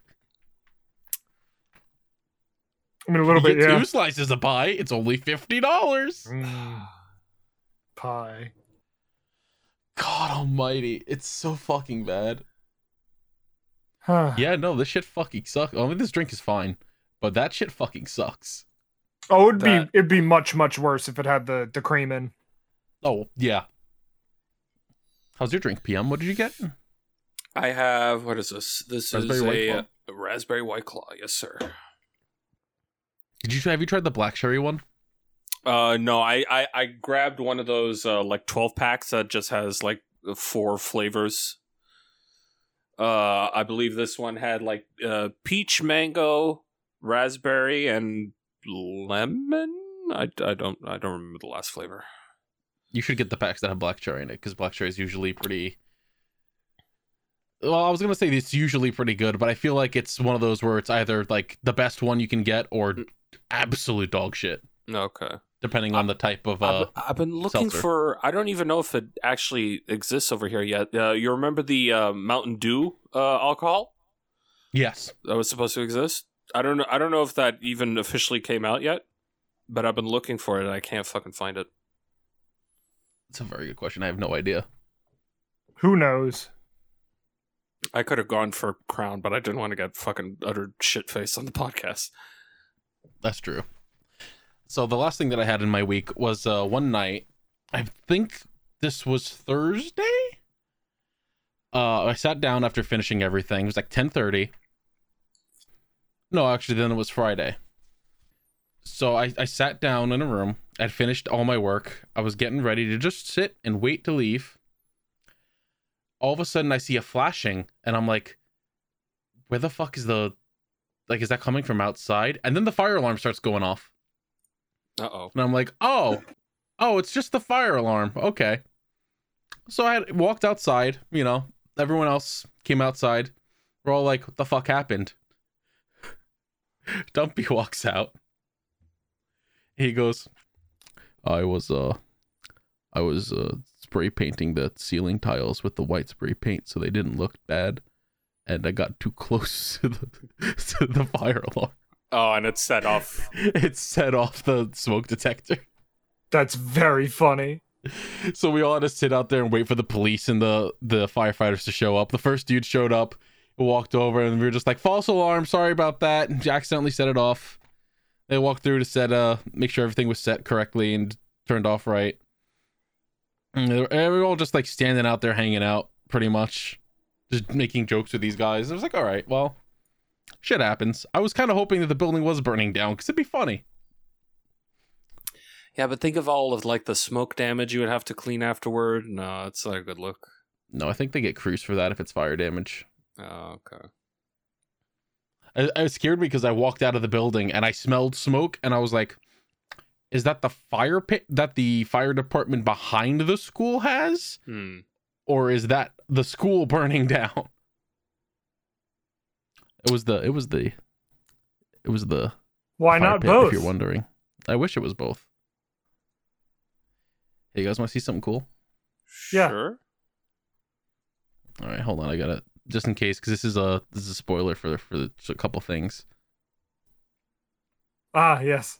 I mean, a little You bit, get yeah. Two slices of pie. It's only fifty dollars. Mm. Pie. God Almighty, it's so fucking bad. Huh. Yeah, no, this shit fucking sucks. I mean, this drink is fine, but that shit fucking sucks. Oh, it'd That- be it'd be much much worse if it had the the cream in. Oh yeah. How's your drink, PM? What did you get? I have what is this? This Raspberry is White a, Claw? a raspberry white claw. Yes, sir. Did you have you tried the black cherry one? Uh, no, I, I I grabbed one of those uh like twelve packs that just has like four flavors. Uh, I believe this one had like uh peach, mango, raspberry, and lemon. I, I don't I don't remember the last flavor. You should get the packs that have black cherry in it because black cherry is usually pretty. Well, I was gonna say it's usually pretty good, but I feel like it's one of those where it's either like the best one you can get or absolute dog shit, Okay. Depending on the type of. uh I've, I've been looking seltzer. for. I don't even know if it actually exists over here yet. Uh, you remember the uh, Mountain Dew uh, alcohol Yes, that was supposed to exist? I don't. I don't know if that even officially came out yet. But I've been looking for it and I can't fucking find it. it's a very good question. I have no idea. Who knows? I could have gone for Crown, but I didn't want to get fucking utter shit face on the *laughs* podcast. That's true. So the last thing that I had in my week was uh, one night. I think this was Thursday. Uh, I sat down after finishing everything. It was like ten thirty. No, actually, then it was Friday. So I, I sat down in a room. I'd finished all my work. I was getting ready to just sit and wait to leave. All of a sudden, I see a flashing, and I'm like, "Where the fuck is the like is that coming from outside and then the fire alarm starts going off Uh oh. and i'm like oh oh it's just the fire alarm. Okay. So i had walked outside you know everyone else came outside. We're all like what the fuck happened? *laughs* Dumpy *laughs* walks out. He goes i was uh i was uh spray painting the ceiling tiles with the white spray paint so they didn't look bad and i got too close *laughs* to the to the fire alarm Oh, and it set off. *laughs* it set off the smoke detector. That's very funny. So we all had to sit out there and wait for the police and the the firefighters to show up. The first dude showed up, walked over, and we were just like, "False alarm! Sorry about that." And accidentally set it off. They walked through to set uh make sure everything was set correctly and turned off right. And and we were all just like standing out there hanging out, pretty much, just making jokes with these guys. I was like, "All right, well." Shit happens. I was kind of hoping that the building was burning down because it'd be funny. Yeah, but think of all of like the smoke damage you would have to clean afterward. No, it's not a good look. No, I think they get crews for that if it's fire damage. Oh, okay. I, I was scared because I walked out of the building and I smelled smoke and I was like, is that the fire pit that the fire department behind the school has? Hmm. Or is that the school *laughs* burning down? It was the it was the it was the Why fire not pit, both? if you're wondering. I wish it was both. Hey, you guys want to see something cool? Yeah. Sure. All right, hold on. I got to just in case cuz this is a this is a spoiler for for the, a couple things. Ah, yes.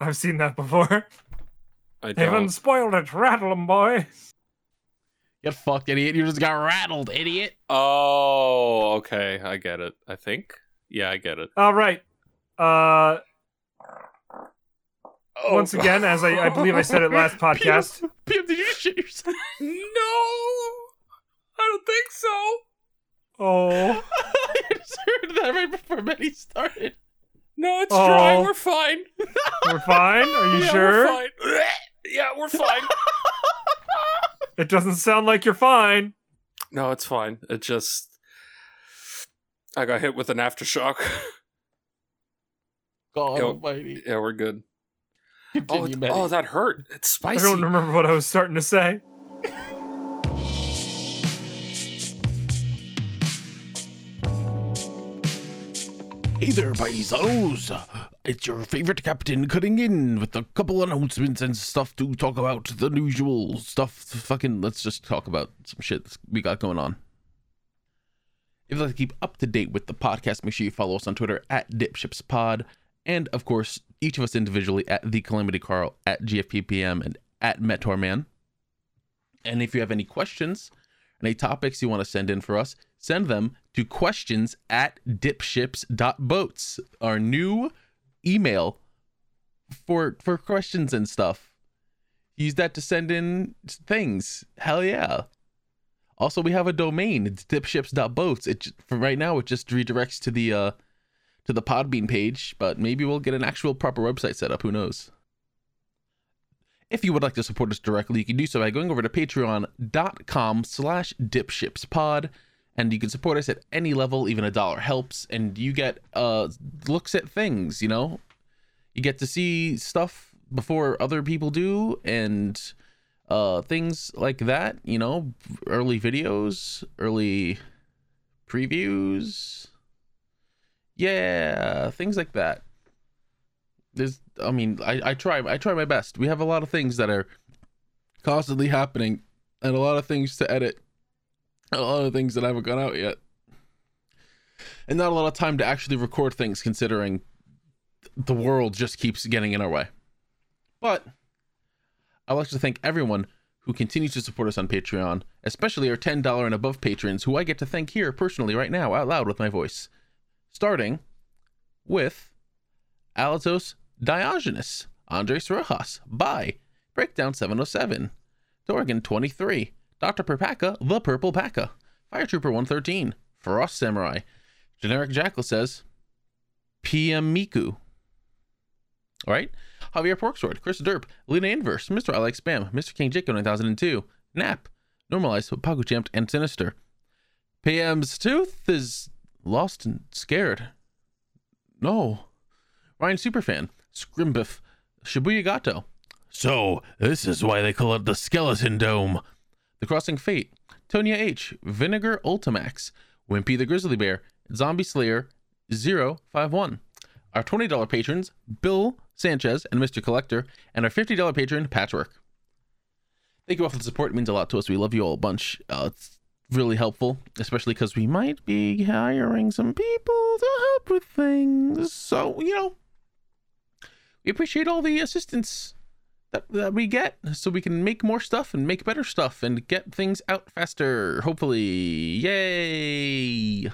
I've seen that before. I They haven't don't. spoiled it. Rattle 'em, boy. Get fucked, idiot. You just got rattled, idiot. Oh, okay. I get it. I think. Yeah, I get it. All right. Uh, Oh, once again, as I, I believe I said it last *laughs* podcast. PM, did you just shit yourself? no, I don't think so. Oh, *laughs* I just heard that right before Betty started. No, it's Oh. dry. We're fine. we're fine. Are you yeah, sure? We're fine. *laughs* yeah, we're fine. It doesn't sound like you're fine. no, it's fine. It just. I got hit with an aftershock. *laughs* God Yo. almighty. yeah, we're good. Oh, Continue, it- oh, that hurt. It's spicy. I don't remember what I was starting to say. *laughs* Hey there, paisanos. It's your favorite captain cutting in with a couple announcements and stuff to talk about the usual stuff. Fucking, let's just talk about some shit we got going on. If you'd like to keep up to date with the podcast, make sure you follow us on Twitter at DipshipsPod. And of course, each of us individually at The Calamity Carl, at GFPPM, and at Metorman. And if you have any questions, any topics you want to send in for us, send them to questions at dipships.boats, our new email for for questions and stuff. Use that to send in things. Hell yeah. Also, we have a domain. It's dipships.boats. It for right now it just redirects to the uh to the Podbean page, but maybe we'll get an actual proper website set up. Who knows? If you would like to support us directly, you can do so by going over to patreon.com slash dipshipspod. And you can support us at any level, even a dollar helps. And you get uh looks at things, you know? You get to see stuff before other people do and uh things like that, you know, early videos, early previews. Yeah, things like that there's i mean I, I try i try my best we have a lot of things that are constantly happening and a lot of things to edit a lot of things that haven't gone out yet. And not a lot of time to actually record things considering the world just keeps getting in our way. But i'd like to thank everyone who continues to support us on patreon especially our $10 and above patrons who i get to thank here personally right now out loud with my voice. Starting with Alatos Diogenes, Andres Rojas, By, Breakdown 707, Dorgan 23, Dr. Perpaka, The Purple Paka, Fire Trooper 113, Frost Samurai, Generic Jackal says, PM Miku. All right. Javier Porksword, Chris Derp, Lena Inverse, Mr. I Like Spam, Mr. King Jacob 9002, Nap, Normalized, Pagu Champed, and Sinister. PM's tooth is lost and scared. No. Ryan Superfan, Scrimbiff, Shibuya Gato. So, this is why they call it the Skeleton Dome. The Crossing Fate, Tonya H, Vinegar Ultimax, Wimpy the Grizzly Bear, Zombie Slayer 051. Our $20 patrons, Bill Sanchez and Mr. Collector, and our $50 patron, Patchwork. Thank you all for the support. It means a lot to us. We love you all a bunch. Uh, it's really helpful, especially because we might be hiring some people to help with things. So, you know, we appreciate all the assistance that, that we get so we can make more stuff and make better stuff and get things out faster, hopefully. Yay!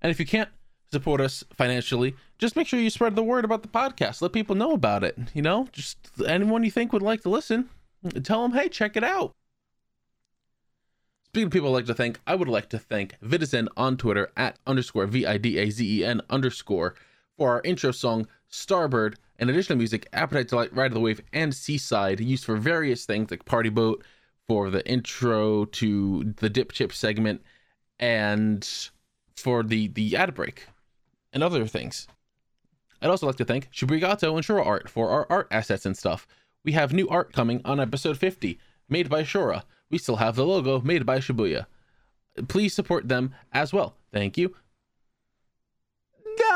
And if you can't support us financially, just make sure you spread the word about the podcast. Let people know about it. You know, just anyone you think would like to listen, tell them, hey, check it out. Speaking of people I'd like to thank, I would like to thank Vidazen on Twitter at underscore V I D A Z E N underscore for our intro song Starbird and additional music Appetite Delight, Ride of the Wave, and Seaside, used for various things like Party Boat, for the intro to the Dip Chip segment, and for the the ad break and other things. I'd also like to thank Shibugato and Shura Art for our art assets and stuff. We have new art coming on episode 50, made by Shura. We still have the logo made by Shibuya. Please support them as well. Thank you.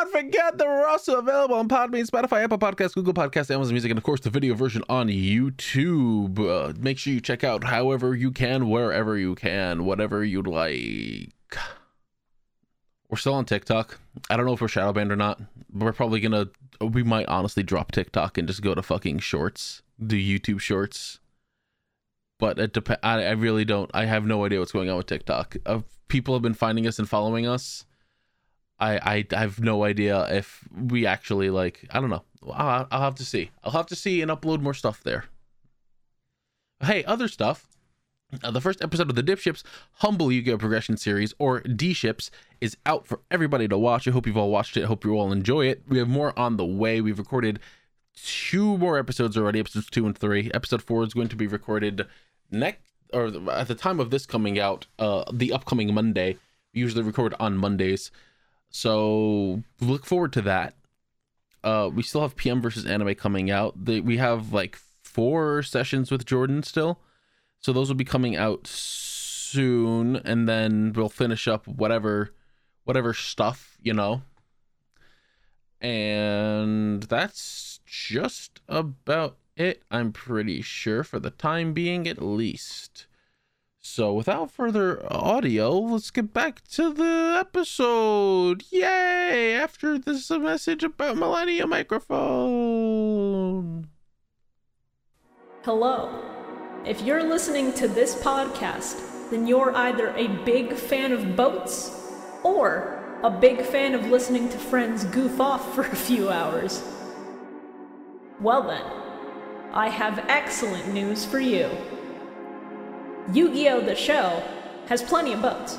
Don't forget that we're also available on Podbean, Spotify, Apple Podcasts, Google Podcasts, Amazon Music, and of course the video version on YouTube. Uh, make sure you check out however you can, wherever you can, whatever you'd like. We're still on TikTok. I don't know if we're shadow banned or not. But we're probably gonna. We might honestly drop TikTok and just go to fucking Shorts, do YouTube Shorts. But it dep- I, I really don't. I have no idea what's going on with TikTok. Uh, people have been finding us and following us. I, I have no idea if we actually like. I don't know. I'll, I'll have to see. I'll have to see and upload more stuff there. Hey, other stuff. Uh, the first episode of the Dip Ships Humble Yu-Gi-Oh! Progression Series, or D-Ships, is out for everybody to watch. I hope you've all watched it. I hope you all enjoy it. We have more on the way. We've recorded two more episodes already, episodes two and three. Episode four is going to be recorded next, or at the time of this coming out, uh, the upcoming Monday. We usually record on Mondays. So look forward to that. Uh, we still have PM versus anime coming out. The, we have like four sessions with Jordan still. So those will be coming out soon, and then we'll finish up whatever, whatever stuff you know. And that's just about it. I'm pretty sure for the time being, at least. So without further audio, let's get back to the episode. Yay! After this message about Millennium Microphone. Hello. If you're listening to this podcast, then you're either a big fan of boats or a big fan of listening to friends goof off for a few hours. Well then, I have excellent news for you. Yu Gi Oh! The Show has plenty of boats.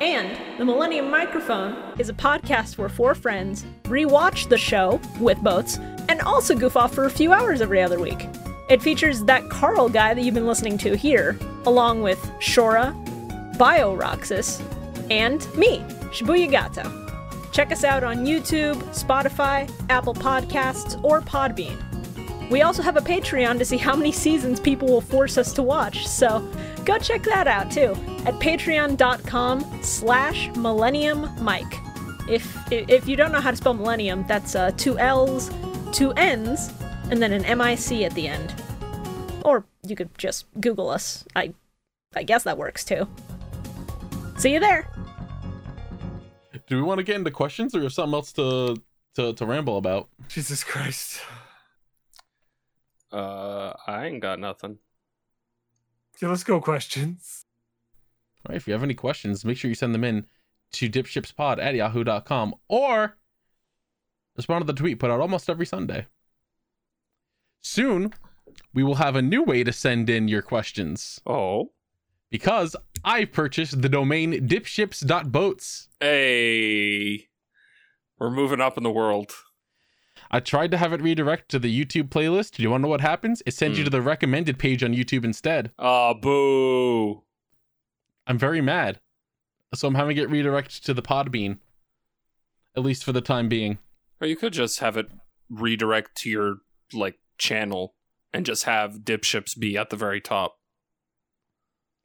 And The Millennium Microphone is a podcast where four friends rewatch the show with boats and also goof off for a few hours every other week. It features that Carl guy that you've been listening to here, along with Shora, BioRoxus, and me, Shibuya Gato. Check us out on YouTube, Spotify, Apple Podcasts, or Podbean. We also have a Patreon to see how many seasons people will force us to watch, so go check that out too at patreon.com slash millennium mike. If, if you don't know how to spell millennium, that's uh, two L's, two N's, and then an M-I-C at the end. Or you could just Google us. I, I guess that works too. See you there. Do we want to get into questions or have something else to to, to ramble about? Jesus Christ. Uh, I ain't got nothing. Okay, let's go questions. All right, if you have any questions, make sure you send them in to dipshipspod at yahoo.com or respond to the tweet put out almost every Sunday. Soon, we will have a new way to send in your questions Oh. because I purchased the domain dipships.boats. Hey. We're moving up in the world. I tried to have it redirect to the YouTube playlist. Do you want to know what happens? It sends you Hmm. to the recommended page on YouTube instead. Ah, boo. I'm very mad. So I'm having it redirect to the Podbean. At least for the time being. Or you could just have it redirect to your like channel and just have dipships be at the very top.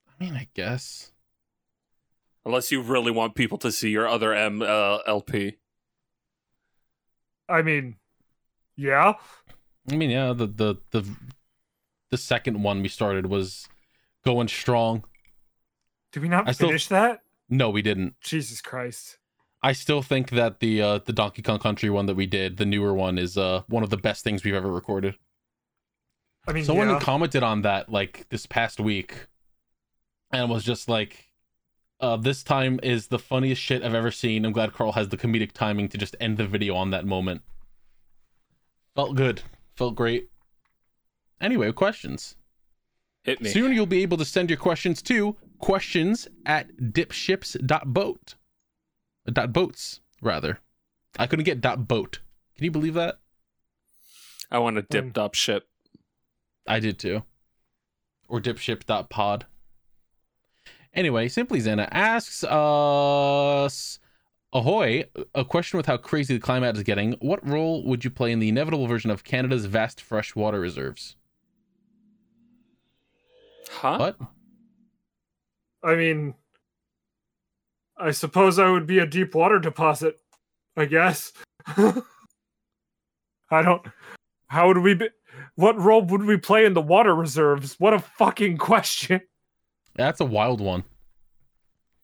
I mean, I guess. Unless you really want people to see your other M uh, LP. I mean, yeah. I mean, yeah, the the the the second one we started was going strong. Did we not I still- finish that? No, we didn't. Jesus Christ. I still think that the uh the Donkey Kong Country one that we did, the newer one, is uh one of the best things we've ever recorded. I mean, Someone yeah. commented on that like this past week, and was just like, uh, "This time is the funniest shit I've ever seen." I'm glad Carl has the comedic timing to just end the video on that moment. Felt good. Felt great. Anyway, questions. Hit me. Soon you'll be able to send your questions to questions at dipships.boat. Uh, Dot boats, rather. I couldn't get dot boat. Can you believe that? I want a dipped up ship. I did too. Or dipship.pod. Anyway, Simply Xana asks us Ahoy, a question with how crazy the climate is getting. What role would you play in the inevitable version of Canada's vast freshwater reserves? Huh? What? I mean, I suppose I would be a deep water deposit. I guess. *laughs* I don't. How would we be? What role would we play in the water reserves? What a fucking question. That's a wild one.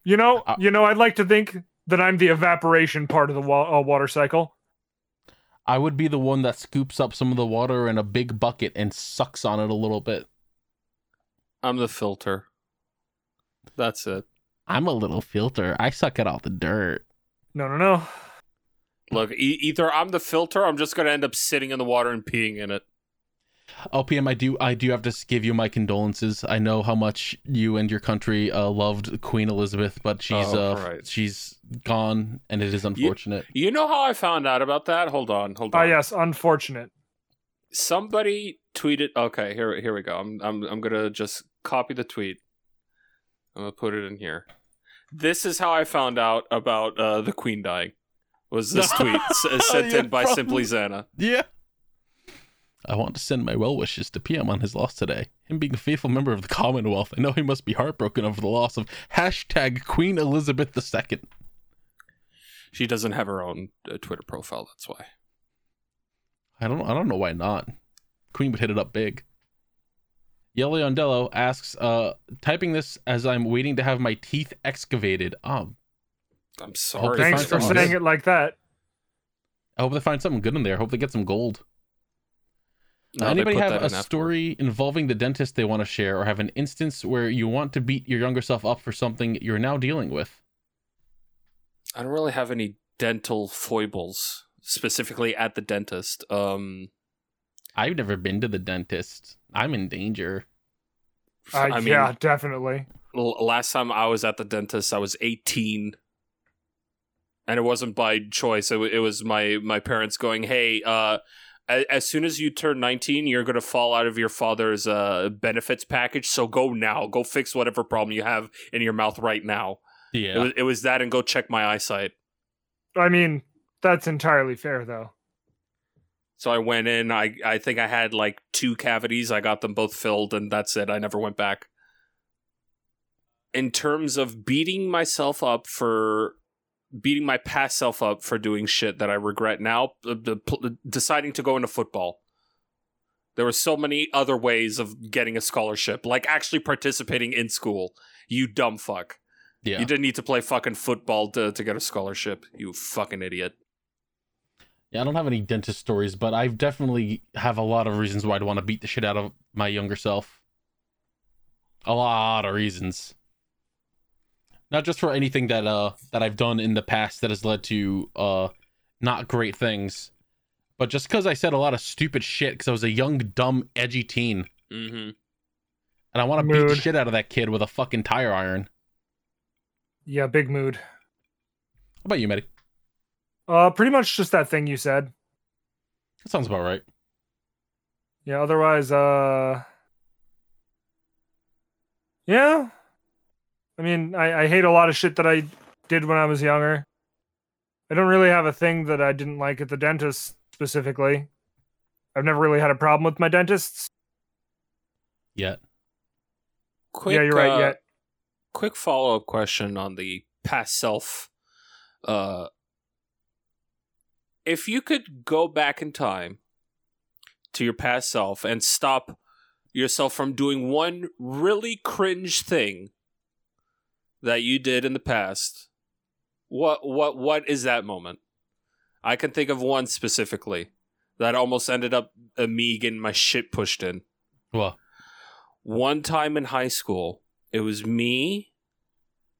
You know, Uh, you know. I'd like to think that I'm the evaporation part of the wa- uh, water cycle. I would be the one that scoops up some of the water in a big bucket and sucks on it a little bit. I'm the filter. That's it. I'm a little filter. I suck at all the dirt. No, no, no. Look, e- either I'm the filter, or I'm just gonna end up sitting in the water and peeing in it. LPM, I do I do have to give you my condolences. I know how much you and your country uh, loved Queen Elizabeth, but she's Oh, uh right. she's gone and it is unfortunate. You know how I found out about that? Hold on, hold on. Ah, on. yes, unfortunate. Somebody tweeted. Okay, here, here we go. I'm, I'm, I'm gonna just copy the tweet. I'm gonna put it in here. This is how I found out about uh, the Queen dying. Was this *laughs* tweet *laughs* sent Yeah, in by from- Simply Xana? Yeah. I want to send my well wishes to PM on his loss today. Him being a faithful member of the Commonwealth, I know he must be heartbroken over the loss of hashtag Queen Elizabeth II. She doesn't have her own uh, Twitter profile. That's why. I don't I don't know why not. Queen would hit it up big. Yeliondello asks, uh, typing this as I'm waiting to have my teeth excavated. Um, I'm sorry. Thanks for saying good. it like that. I hope they find something good in there. I hope they get some gold. No, Anybody have a in after. story involving the dentist they want to share, or have an instance where you want to beat your younger self up for something you're now dealing with? I don't really have any dental foibles, specifically at the dentist. Um, I've never been to the dentist. I'm in danger. Uh, I mean, yeah, definitely. l- last time I was at the dentist, I was 18. And it wasn't by choice. It, wa- it was my, my parents going, hey, uh, a- as soon as you turn 19, you're going to fall out of your father's uh, benefits package. So go now. Go fix whatever problem you have in your mouth right now. It, Yeah. was, it was that and go check my eyesight. I mean, that's entirely fair, though. So I went in. I, I think I had like two cavities. I got them both filled, and that's it. I never went back. In terms of beating myself up for beating my past self up for doing shit that I regret now, the, the, deciding to go into football. There were so many other ways of getting a scholarship, like actually participating in school. You dumb fuck. Yeah. You didn't need to play fucking football to, to get a scholarship. You fucking idiot. Yeah, I don't have any dentist stories, but I definitely have a lot of reasons why I'd want to beat the shit out of my younger self. A lot of reasons. Not just for anything that uh that I've done in the past that has led to uh not great things, but just because I said a lot of stupid shit because I was a young, dumb, edgy teen, Mm-hmm. and I want to beat the shit out of that kid with a fucking tire iron. Yeah, big mood. How about you, Medi? Uh, pretty much just that thing you said. That sounds about right. Yeah, otherwise, uh, yeah. I mean, I, I hate a lot of shit that I did when I was younger. I don't really have a thing that I didn't like at the dentist specifically. I've never really had a problem with my dentists. Yet. Quick, yeah, you're right. uh, yeah, quick follow up question on the past self. Uh, if you could go back in time to your past self and stop yourself from doing one really cringe thing that you did in the past, what what what is that moment? I can think of one specifically that almost ended up uh, me getting my shit pushed in Well, one time in high school, it was me,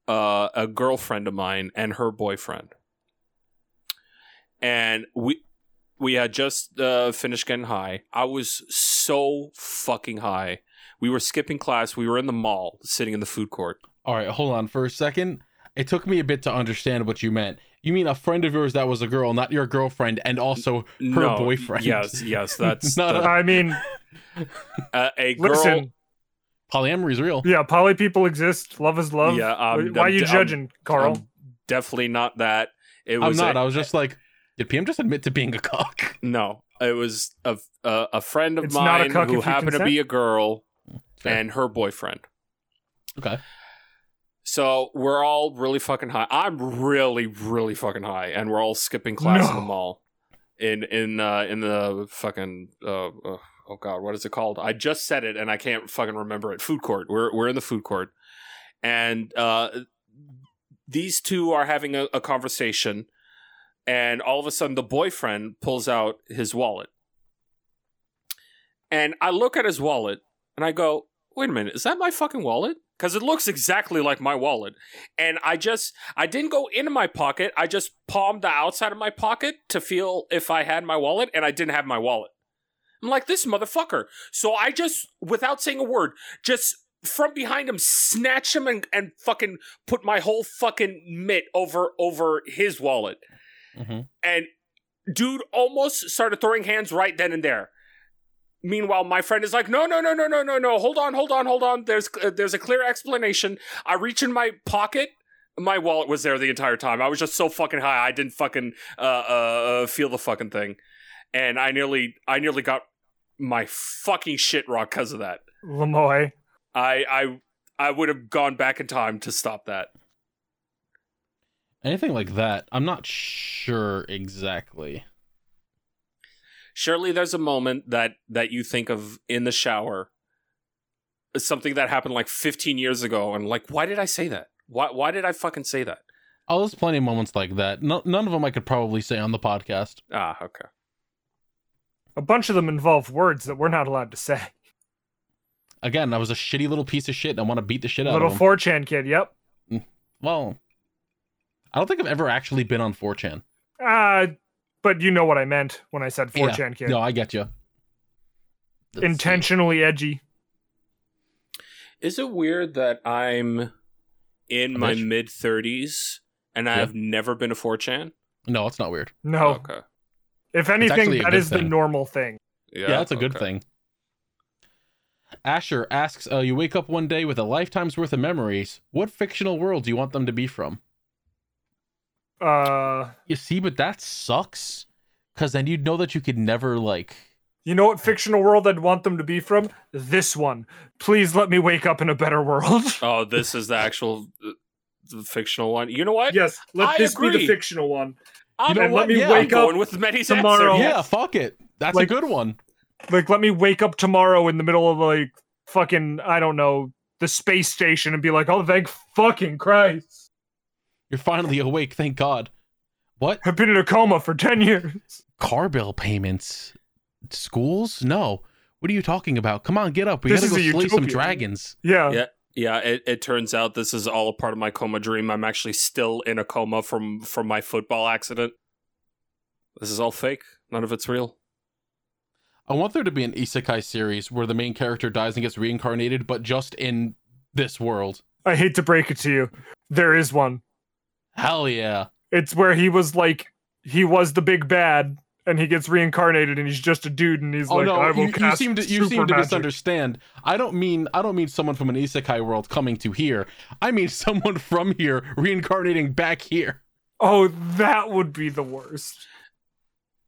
uh, a girlfriend of mine, and her boyfriend, and we we had just uh, finished getting high. I was so fucking high. We were skipping class. We were in the mall, sitting in the food court. All right, hold on for a second. It took me a bit to understand what you meant. You mean a friend of yours that was a girl, not your girlfriend, and also her No, boyfriend. Yes, yes, *laughs* that's Not the- I mean, *laughs* uh, a girl. listen, Polyamory is real. yeah, poly people exist. Love is love. Yeah, um, Why are you I'm- judging, Carl? I'm definitely not that. It was. I'm was not. a- I was just like, did PM just admit to being a cock? *laughs* No, it was a a, a friend of It's not a mine who if you happened to be a girl Fair. and her boyfriend. Okay. So we're all really fucking high. I'm really, really fucking high, and we're all skipping class in the mall. In in uh, in the fucking uh, uh, oh god, what is it called? I just said it and I can't fucking remember it. Food court. We're we're in the food court, and uh, these two are having a, a conversation, and all of a sudden the boyfriend pulls out his wallet, and I look at his wallet and I go, "Wait a minute, is that my fucking wallet?" Because it looks exactly like my wallet, and I just I didn't go into my pocket. I just palmed the outside of my pocket to feel if I had my wallet, and I didn't have my wallet. I'm like this motherfucker. So I just, without saying a word, just from behind him, snatch him and, and fucking put my whole fucking mitt over over his wallet. hmm And dude almost started throwing hands right then and there. Meanwhile, my friend is like, "No, no, no, no, no, no, no! Hold on, hold on, hold on. There's uh, there's a clear explanation." I reach in my pocket. My wallet was there the entire time. I was just so fucking high. I didn't fucking uh, uh, feel the fucking thing, and I nearly I nearly got my fucking shit rocked because of that. Lamoy. I I I would have gone back in time to stop that. Anything like that, I'm not sure exactly. Surely there's a moment that that you think of in the shower, something that happened like 15 years ago, and like, why did I say that? Why why did I fucking say that? Oh, there's plenty of moments like that. No, none of them I could probably say on the podcast. Ah, okay. A bunch of them involve words that we're not allowed to say. Again, I was a shitty little piece of shit and I want to beat the shit out Little of little 4chan kid. Yep. well, I don't think I've ever actually been on 4chan. Uh, but you know what I meant when I said 4chan kid. No, I get you. Intentionally edgy. Is it weird that I'm in A my mid 30s and I have never been a 4chan? No, it's not weird. No. Okay. If anything, that is that good is the normal thing. Yeah, Yeah, that's a good okay. thing. Asher asks, uh, you wake up one day with a lifetime's worth of memories. What fictional world do you want them to be from? Uh, You see, but that sucks. Because then you'd know that you could never, like. you know what fictional world I'd want them to be from? This one. Please let me wake up in a better world. *laughs* Oh, this is the actual uh, the fictional one. You know what? yes, let I this be the fictional one. I'm, know and what? let me Yeah. wake I'm up going with Medi's tomorrow. answer. Yeah, fuck it. That's Like- a good one. like let me wake up tomorrow in the middle of like fucking I don't know the space station and be like, oh thank fucking Christ, You're finally awake, thank God. What? I've been in a coma for ten years. Car bill payments? Schools? No. What are you talking about? Come on, get up. We This gotta go is a slay some dragons. Yeah, Yeah. Yeah, it, it turns out this is all a part of my coma dream. I'm actually still in a coma from from my football accident. This is all fake. None of it's real. I want there to be an isekai series where the main character dies and gets reincarnated, but just in this world. I hate to break it to you, there is one. Hell yeah. It's where he was like he was the big bad and he gets reincarnated and he's just a dude and he's Oh like, no, I will you, you cast seem to you seem to magic." misunderstand. I don't mean I don't mean someone from an isekai world coming to here. I mean *laughs* someone from here reincarnating back here. Oh, that would be the worst.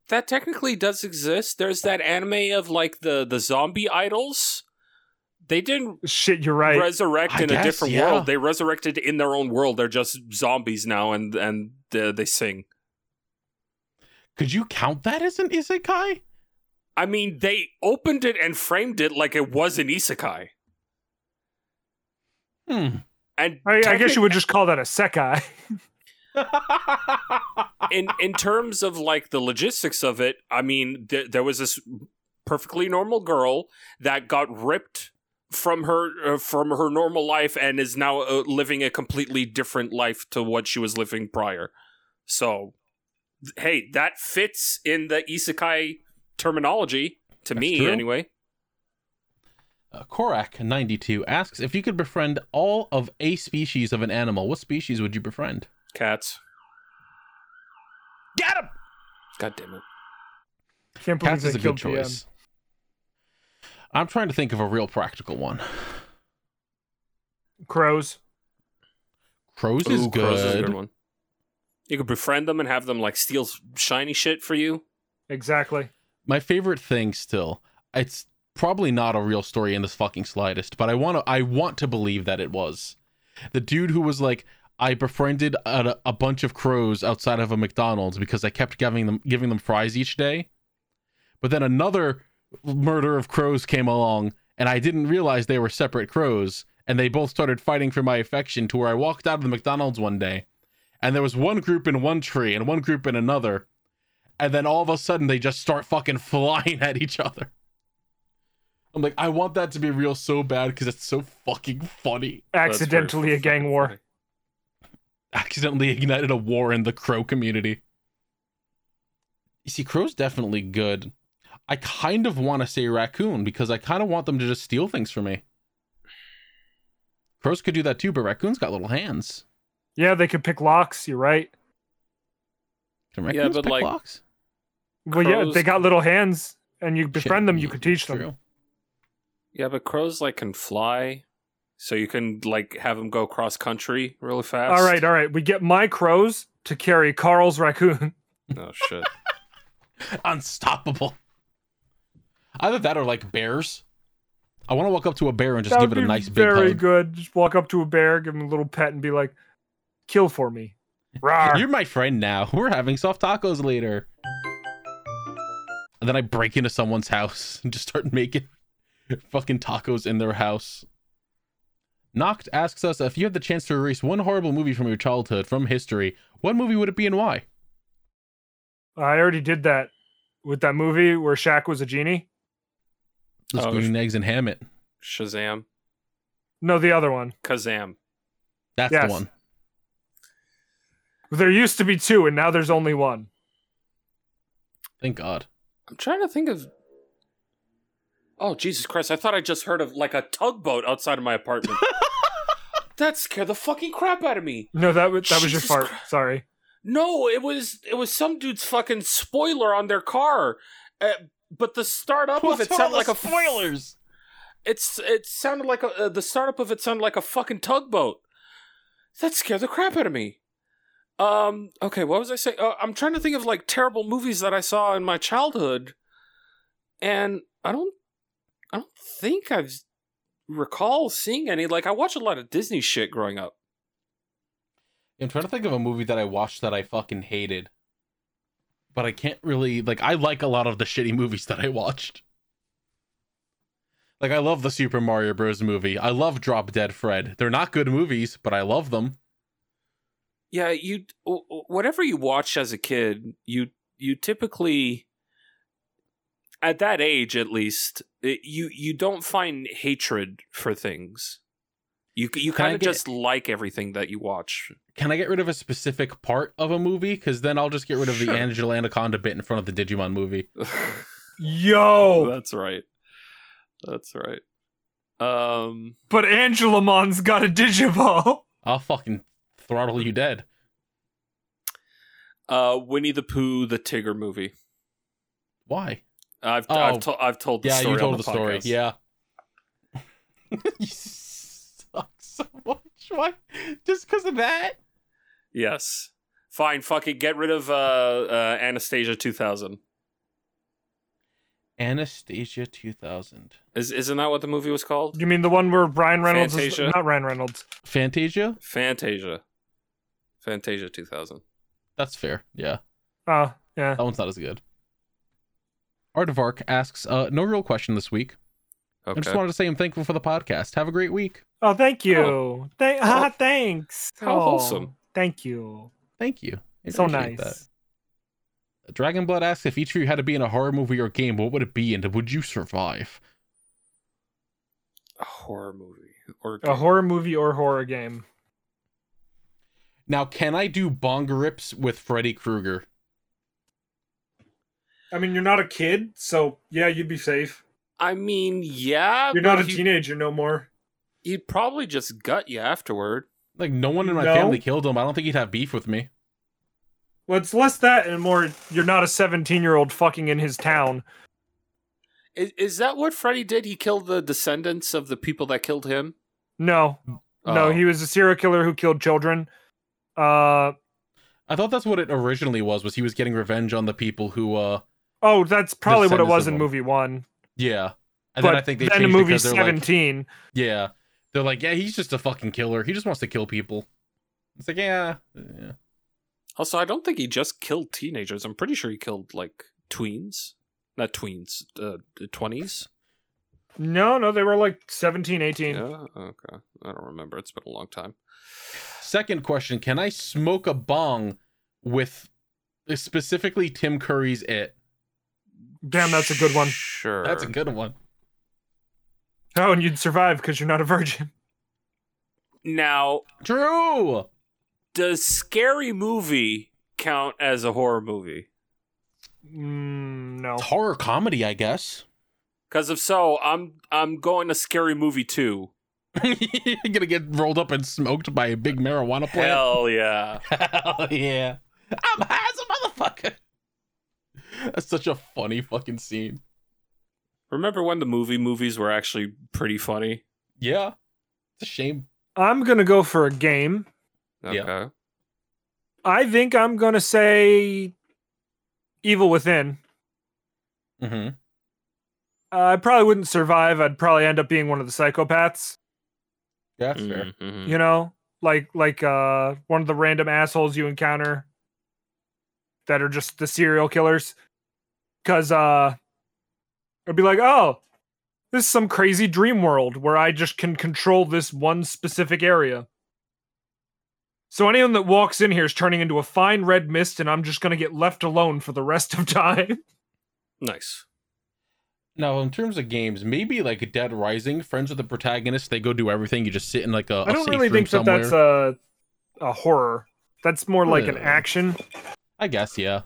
That technically does exist. There's that anime of like the the zombie idols. They didn't Shit, you're right. resurrect I in a different yeah. world. They resurrected in their own world. They're just zombies now, and and uh, they sing. Could you count that as an isekai? I mean, they opened it and framed it like it was an isekai. Hmm. And I, I guess you would just call that a sekai. *laughs* in in terms of like the logistics of it, I mean, th- there was this perfectly normal girl that got ripped from her uh, from her normal life and is now uh, living a completely different life to what she was living prior. So, th- hey, that fits in the isekai terminology to That's me true. anyway. Uh, Korak92 asks if you could befriend all of a species of an animal, what species would you befriend? Cats. Get him! God damn it. Can't believe Cats is a good killed PM. choice. I'm trying to think of a real practical one. Crows. Crows is Ooh, crows is a good. good one. You could befriend them and have them like steal shiny shit for you. Exactly. My favorite thing still, it's probably not a real story in this fucking slightest, but I want to I want to believe that it was. The dude who was like I befriended a, a bunch of crows outside of a McDonald's because I kept giving them giving them fries each day. But then another murder of crows came along and I didn't realize they were separate crows and they both started fighting for my affection to where I walked out of the McDonald's one day and there was one group in one tree and one group in another and then all of a sudden they just start fucking *laughs* flying at each other. I'm like, I want that to be real so bad because it's so fucking funny. Accidentally a gang war. Accidentally ignited a war in the crow community. You see, crow's definitely good. I kind of want to say raccoon because I kind of want them to just steal things from me. Crows could do that too, but raccoons got little hands. Yeah, they could pick locks. You're right. Can Yeah, raccoons but, pick like, locks? Well, yeah, they got little hands, and you befriend Shit, them, you yeah, could teach them. true. Yeah, but crows like can fly, so you can like have them go cross country really fast. All right, all right. We get my crows to carry Carl's raccoon. Oh shit. *laughs* Unstoppable. Either that or like bears. I want to walk up to a bear and just That give it a nice big very hug. good. Just walk up to a bear, give him a little pet, and be like, "Kill for me." Rawr. You're my friend now. *laughs* We're having soft tacos later. And then I break into someone's house *laughs* and just start making *laughs* fucking tacos in their house. Noct asks us if you had the chance to erase one horrible movie from your childhood from history, what movie would it be and why? I already did that with that movie where Shaq was a genie. The Oh, Spoon, Eggs, and ham it. Shazam. No, the other one. Kazam. That's Yes. the one. There used to be two, and now there's only one. Thank God. I'm trying to think of Oh Jesus Christ! I thought I just heard of like a tugboat outside of my apartment. *laughs* that scared the fucking crap out of me. No, that was that was your fart. Christ. Sorry. No, it was it was some dude's fucking spoiler on their car. Uh, but the startup of it sounded like a spoilers. It's it sounded like a uh, the startup of it sounded like a fucking tugboat. That scared the crap out of me. Um. Okay, what was I saying? Uh, I'm trying to think of like terrible movies that I saw in my childhood, and I don't. I don't think I've recall seeing any. Like I watched a lot of Disney shit growing up. I'm trying to think of a movie that I watched that I fucking hated. But I can't really like I like a lot of the shitty movies that I watched. Like I love the Super Mario Bros. movie. I love Drop Dead Fred. They're not good movies, but I love them. Yeah, you whatever you watch as a kid, you you typically at that age at least, you you don't find hatred for things. You you kind of just like everything that you watch. Can I get rid of a specific part of a movie? Because then I'll just get rid of Sure. the Angela Anaconda bit in front of the Digimon movie. *laughs* Yo, That's right. That's right. Um but Angelamon's got a Digiball. I'll fucking throttle you dead. uh Winnie the Pooh the Tigger movie. Why? I've Oh. I've, to- I've told the yeah, story you told on the, the, story. podcast. Yeah. *laughs* you so much. Why? Just because of that? Yes. Fine, fucking get rid of uh, uh Anastasia 2000. Anastasia 2000. Is isn't that what the movie was called? You mean the one where Ryan Reynolds Fantasia? is not Ryan Reynolds? Fantasia? Fantasia. Fantasia 2000. That's fair. Yeah. Oh, yeah. That one's not as good. Artavark asks, uh, no real question this week. I just wanted to say I'm thankful for the podcast. Have a great week. Oh, thank you. Thank, ah, *laughs* thanks. How Oh, wholesome. Thank you. Thank you. I So appreciate nice. that. Dragonblood asks if each of you had to be in a horror movie or game, what would it be and would you survive? a horror movie or A horror movie or horror game. Now, can I do bong rips with Freddy Krueger? I mean, you're not a kid, so yeah, you'd be safe. I mean, yeah, You're not a he- teenager no more. He'd probably just gut you afterward. Like, no one in my No. family killed him. I don't think he'd have beef with me. Well, it's less that and more. You're not a 17 year old fucking in his town. Is, is that what Freddy did? He killed the descendants of the people that killed him. No, no, Oh. he was a serial killer who killed children. Uh I thought that's what it originally was, was he was getting revenge on the people who, uh, oh, that's probably what it was in movie one. Yeah. And but then I think they then changed in it movie 'cause they're like, 17, yeah. They're like, yeah, he's just a fucking killer. He just wants to kill people. It's like, yeah. yeah. Also, I don't think he just killed teenagers. I'm pretty sure he killed like tweens, not tweens, uh, twenties. no, no, they were like 17, 18. yeah, okay. I don't remember. It's been a long time. Second question Can I smoke a bong with specifically Tim Curry's It? Damn, that's a good one. Sure, That's a good one. Oh, and you'd survive because you're not a virgin. Now, True. does Scary Movie count as a horror movie? Mm, no. It's horror comedy, I guess. Because if so, I'm I'm going to Scary Movie two. *laughs* You're gonna get rolled up and smoked by a big marijuana plant. Hell yeah! *laughs* Hell yeah. I'm high as a motherfucker. *laughs* That's such a funny fucking scene. Remember when the movie movies were actually pretty funny? Yeah. It's a shame. I'm going to go for a game. Okay. Yeah. I think I'm going to say Evil Within. Mm-hmm. Uh, I probably wouldn't survive. I'd probably end up being one of the psychopaths. Yeah, that's fair. Mhm. You know, like like uh one of the random assholes you encounter that are just the serial killers. Cause uh it'd be like, oh, this is some crazy dream world where I just can control this one specific area. So anyone that walks in here is turning into a fine red mist, and I'm just gonna get left alone for the rest of *laughs* time. Nice. Now, in terms of games, maybe like Dead Rising, friends with the protagonist, they go do everything. You just sit in like a, I a don't safe really think that somewhere. that's a a horror. That's more like an action. I guess, yeah.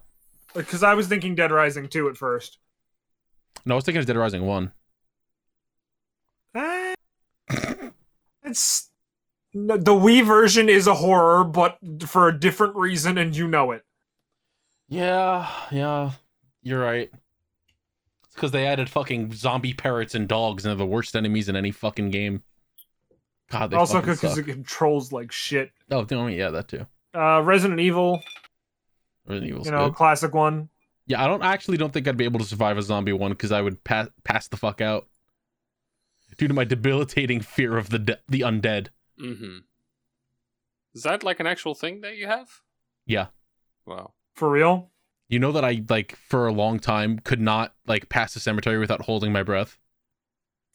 Because I was thinking Dead Rising 2 at first. No, I was thinking of Dead Rising 1. Eh, it's no, the Wii version is a horror, but for a different reason, and you know it. Yeah, yeah, you're right. It's because they added fucking zombie parrots and dogs, and they're the worst enemies in any fucking game. God, they also because it controls like shit. Oh, yeah, that too. Uh, Resident Evil, Resident Evil's you know, good. classic one. Yeah, I don't I actually don't think I'd be able to survive a zombie one because I would pass pass the fuck out due to my debilitating fear of the de- the undead. Mm-hmm. Is that like an actual thing that you have? Yeah. Wow. For real? You know that I like for a long time could not like pass the cemetery without holding my breath.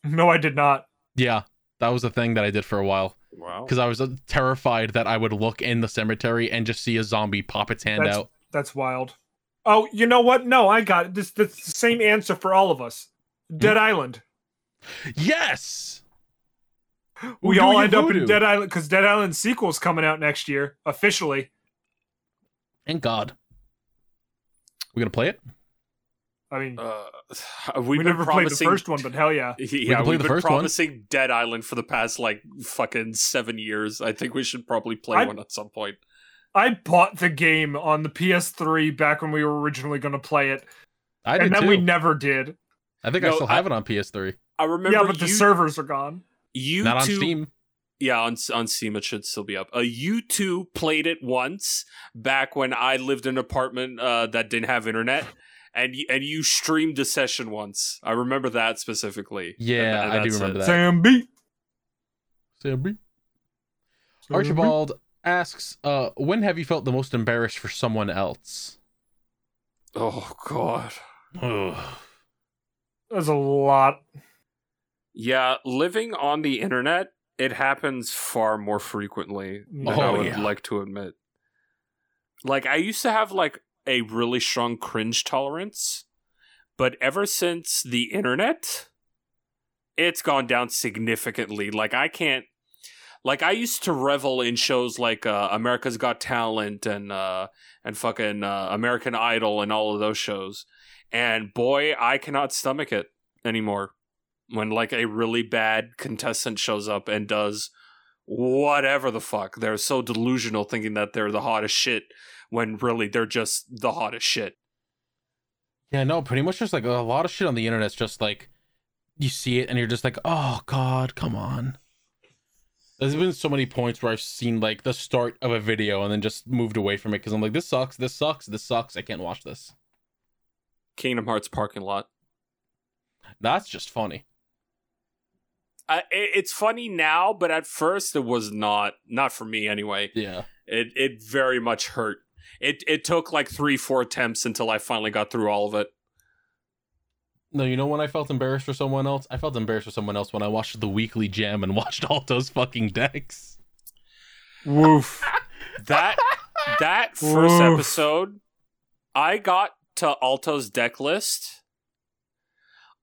No, I did not. Yeah, that was a thing that I did for a while Wow. because I was uh, terrified that I would look in the cemetery and just see a zombie pop its hand That's- out. That's wild. Oh, you know what? No, I got it. This that's the same answer for all of us. Hmm? Dead Island. Yes. We We're all doing end up in Dead Island because Dead Island sequel's coming out next year officially. Thank God. We gonna play it? I mean, Uh, *laughs* we've we been never played the promising. first one, but hell yeah. Yeah, can play we've been first one. promising Dead Island for the past like fucking seven years. I think we should probably play I- one at some point. I bought the game on the PS3 back when we were originally going to play it, I did and then too. we never did. I think I No, still have it on PS3, I remember yeah, but the servers are gone. you not on two, Steam. Yeah, on on Steam it should still be up. Uh, you two played it once back when I lived in an apartment uh, that didn't have internet, and y- and you streamed a session once. I remember that specifically. Yeah, And- and I do remember it. that. Sam B. Sammy. Archibald asks, uh, when have you felt the most embarrassed for someone else? Oh God. Ugh. There's a lot. Yeah, living on the internet, it happens far more frequently than I Oh, would yeah. like to admit. Like I used to have like a really strong cringe tolerance, but ever since the internet, it's gone down significantly. Like I can't like I used to revel in shows like uh, America's Got Talent and uh and fucking uh, American Idol and all of those shows. And boy, I cannot stomach it anymore when like a really bad contestant shows up and does whatever the fuck. They're so delusional thinking that they're the hottest shit when really they're just the hottest shit. Yeah, no, pretty much just like a lot of shit on the internet's just like you see it and you're just like, oh god, come on. There's been so many points where I've seen like the start of a video and then just moved away from it because I'm like, this sucks, this sucks, this sucks. I can't watch this. Kingdom Hearts parking lot. That's just funny. Uh, it, it's funny now, but at first it was not. Not for me anyway. Yeah. It it very much hurt. It it took like three four attempts until I finally got through all of it. No, you know when I felt embarrassed for someone else? I felt embarrassed for someone else when I watched the weekly jam and *laughs* watched Alto's fucking decks. Woof. *laughs* That that first Oof. episode, I got to Alto's deck list.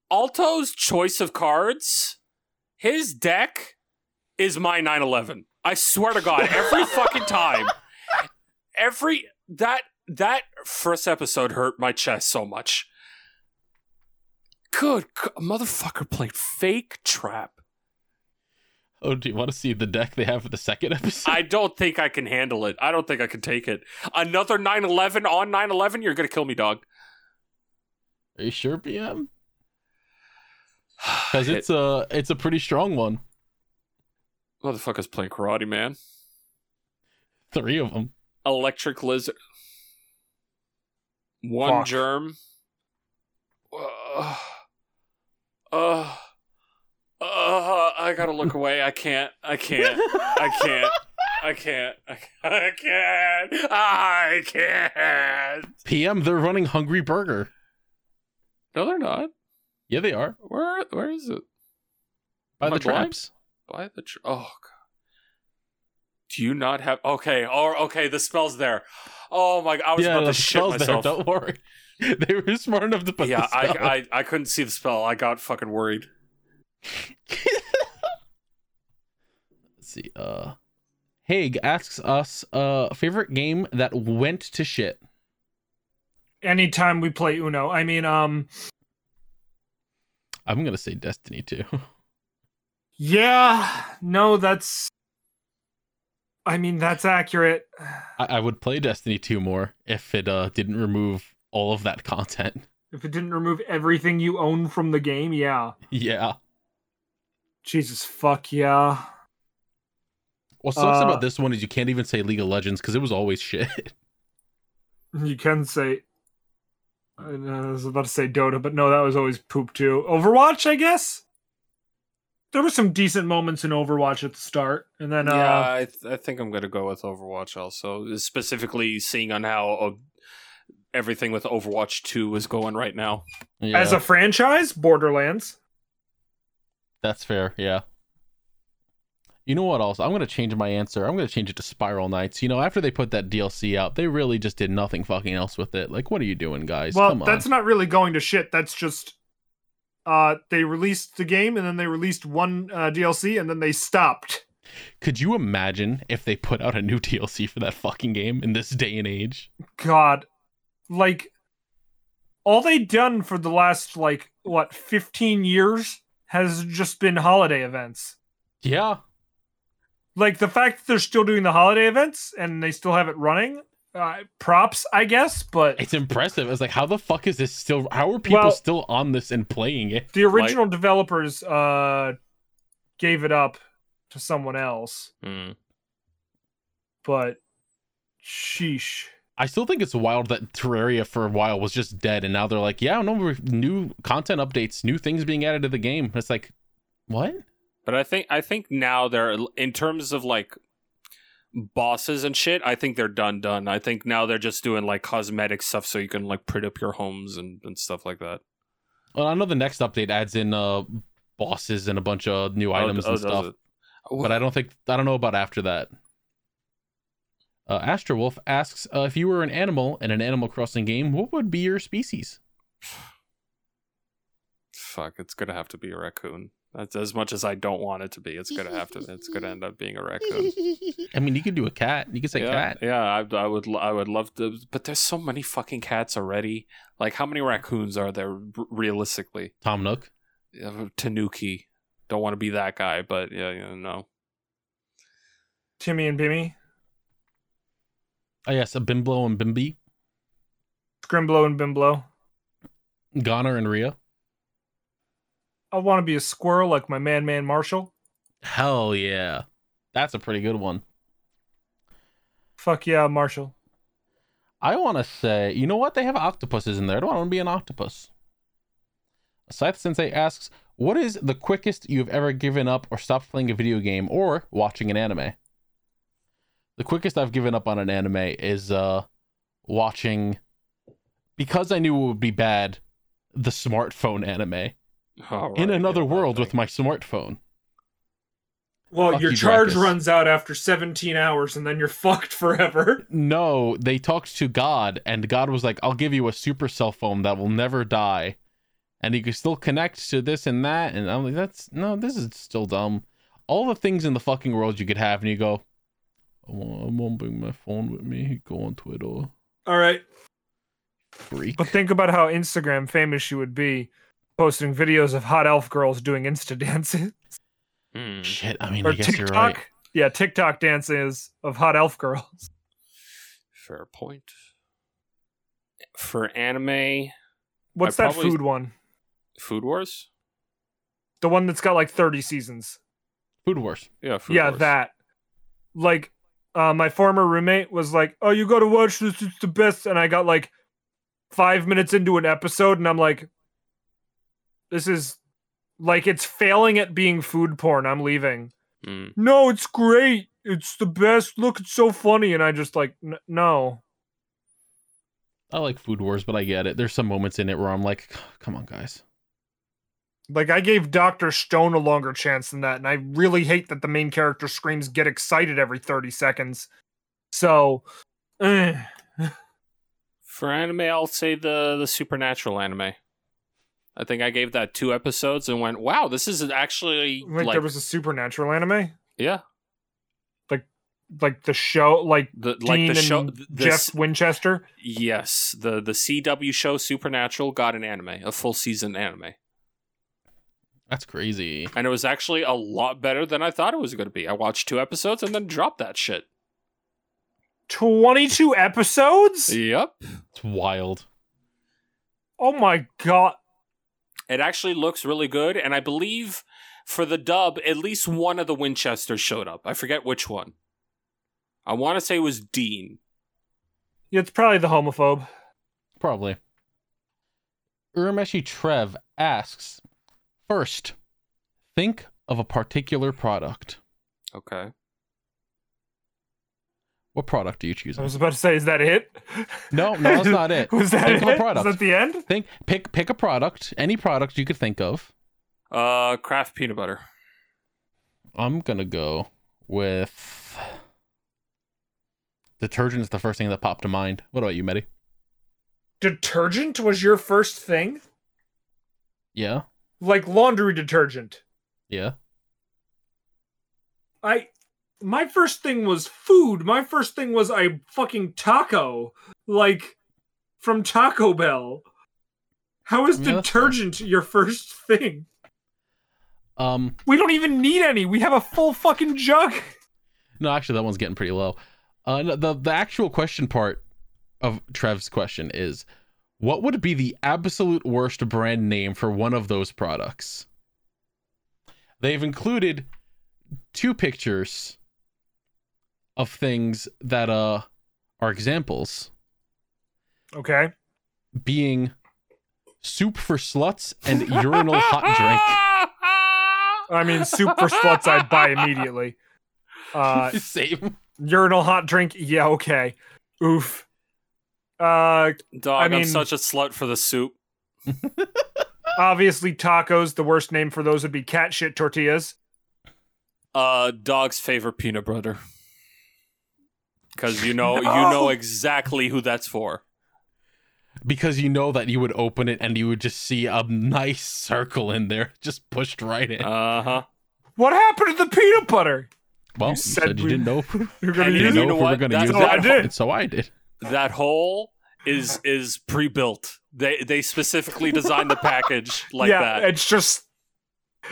Alto's choice of cards, his deck is my 911. I swear to God, every *laughs* fucking time, every that that first episode hurt my chest so much. Good g- motherfucker played fake trap. Oh, do you want to see the deck they have for the second episode? I don't think I can handle it. I don't think I can take it. Another 911 on 911? You're going to kill me, dog. Are you sure, PM? Because *sighs* it's a it's a pretty strong one. Motherfucker's playing karate, man. Three of them. Electric lizard. One Fuck. germ. Uh, uh, uh, I gotta look away. I can't. I can't. I can't. I can't. I can't. I can't. PM, they're running Hungry Burger. No, they're not. Yeah, they are. Where? Where is it? By Am the I blind? traps. By the tr- oh god. Do you not have okay? Oh, okay. The spell's there. Oh my! God, I was yeah, about to shit spell's there. myself. Don't worry. *laughs* They were smart enough to put yeah, the spell. I, I I couldn't see the spell. I got fucking worried. *laughs* Let's see. Uh, Haig asks us uh favorite game that went to shit. Anytime we play Uno, I mean, um, I'm gonna say Destiny 2. *laughs* Yeah, no, that's. I mean, that's accurate. I, I would play Destiny 2 more if it uh didn't remove all of that content. *laughs* If it didn't remove everything you own from the game, yeah. Yeah. Jesus fuck yeah. What sucks Uh, about this one is you can't even say League of Legends because it was always *laughs* shit. You can say. I was about to say Dota, but no, that was always poop too. Overwatch, I guess. There were some decent moments in Overwatch at the start, and then uh, yeah, I, th- I think I'm gonna go with Overwatch also, specifically seeing on how uh, everything with Overwatch Two is going right now. Yeah, as a franchise, Borderlands. that's fair. Yeah. You know what else? I'm gonna change my answer. I'm gonna change it to Spiral Knights. You know, after they put that DLC out, they really just did nothing fucking else with it. Like, what are you doing, guys? Well, Come on. that's not really going to shit. That's just uh they released the game and then they released one uh, DLC and then they stopped. Could you imagine if they put out a new *laughs* DLC for that fucking game in this day and age? God. Like all they've done for the last like what 15 years has just been holiday events. Yeah. Like the fact that they're still doing the holiday events and they still have it running, uh, props, I guess, but It's impressive. It's like, how the fuck is this still? How are people Well- still on this and playing it? the original developers uh gave it up to someone else, Mm. but sheesh. I still think it's wild that Terraria for a while was just dead, and now they're like, yeah, no, new content updates, new things being added to the game. It's like, what? But I think I think now they're in terms of like bosses and shit. I think they're done done. I think now they're just doing like cosmetic stuff so you can like print up your homes and, and stuff like that. Well, I know the next update adds in uh bosses and a bunch of new items Oh, and does stuff, but I don't think I don't know about after that. Uh, Astro Wolf asks uh, if you were an animal in an Animal Crossing game, what would be your species? Fuck, it's gonna have to be a raccoon. That's as much as I don't want it to be. It's gonna have to. It's gonna end up being a raccoon. I mean, you could do a cat. You could say yeah, cat. yeah. I, I would. I would love to. But there's so many fucking cats already. Like, how many raccoons are there r- realistically? Tom Nook. Uh, Tanuki. Don't want to be that guy, but yeah, yeah, no. Timmy and Bimmy, Oh yes, a Bimblo and Bimby, Scrimblow and Bimblow. Goner and Rhea. I want to be a squirrel like my man, man Marshal. Hell yeah, that's a pretty good one. Fuck yeah, Marshal. I want to say, you know what? They have octopuses in there. I don't want to be an octopus. Scythe Sensei asks, "What is the quickest you've ever given up or stopped playing a video game or watching an anime?" The quickest I've given up on an anime is uh watching because I knew it would be bad. The smartphone anime All in another yeah, world with my smartphone. Well, Fuck your you, charge Dracus. runs out after 17 hours and then you're *laughs* fucked forever. No, they talked to God, and God was like, I'll give you a super cell phone that will never die. And you can still connect to this and that. And I'm like, that's no, this is still dumb. All the things in the fucking world you could have, and you go, I won't, I won't bring my phone with me. Go on Twitter. All right. Freak. But think about how Instagram famous you would be posting videos of hot elf girls doing Insta *laughs* dances. Hmm. Shit, I mean, or I guess TikTok. you're right. Yeah, TikTok dances of hot elf girls. *laughs* Fair point. For anime, What's I that probably- food one? Food Wars. The one that's got like 30 seasons. Food Wars. Yeah, Food yeah, Wars. that. Like, uh, my former roommate was like, "Oh, you got to watch this. It's the best." And I got like five minutes into an episode, and I'm like, "This is like it's failing at being food porn." I'm leaving. Hmm. No, it's great. It's the best. Look, it's so funny. And I just like, N- no. I like Food Wars, but I get it. There's some moments in it where I'm like, come on, guys. Like I gave Doctor Stone a longer chance than that, and I really hate that the main character screams "get excited" every 30 seconds. So, eh. *laughs* For anime, I'll say the the supernatural anime. I think I gave that two episodes and went, "Wow, this is actually Like, like, there was a supernatural anime, yeah, like like the show, like the like the show, the, Jeff s- Winchester. yes, the the CW show Supernatural got an anime, a full season anime. That's crazy. And it was actually a lot better than I thought it was going to be. I watched two episodes and then dropped that shit. 22 episodes? Yep. It's wild. Oh my god. It actually looks really good, and I believe for the dub, at least one of the Winchesters showed up. I forget which one. I want to say it was Dean. Yeah, it's probably the homophobe. Probably. Urameshi Trev asks First, think of a particular product. Okay. What product are you choosing? I was about to say, is that it? No, no, that's not it. *laughs* Was that Think of a it? product. Is that the end? Think pick pick a product, any product you could think of. Uh, Kraft peanut butter. I'm gonna go with detergent is the first thing that popped to mind. What about you, Medi? Detergent was your first thing? Yeah, Like laundry detergent. yeah. I my first thing was food. My first thing was a fucking taco, like from Taco Bell. How is Yeah, detergent your first thing? Um, We don't even need any. We have a full fucking jug. no, actually, that one's getting pretty low. Uh, no, the the actual question part of Trev's question is, what would be the absolute worst brand name for one of those products? They've included two pictures of things that uh are examples, Okay. being soup for sluts and urinal hot drink. I mean, soup for sluts, I'd buy immediately. *laughs* Uh. Same. urinal hot drink, yeah, okay. Oof. Uh, Dog, I I'm such a slut for the soup. *laughs* obviously tacos. The worst name for those would be cat shit tortillas. Uh, dog's favorite peanut butter. Because you know, you *laughs* know exactly who that's for. because you know that you would open it and you would just see a nice circle in there just pushed right in. Uh huh. What happened to the peanut butter? well, you you said said you we- didn't know. *laughs* You're gonna use didn't you know know if we were going to That's use it, I did. so I did. That hole is *laughs* is pre-built. They they specifically designed the package *laughs* like yeah, that. it's just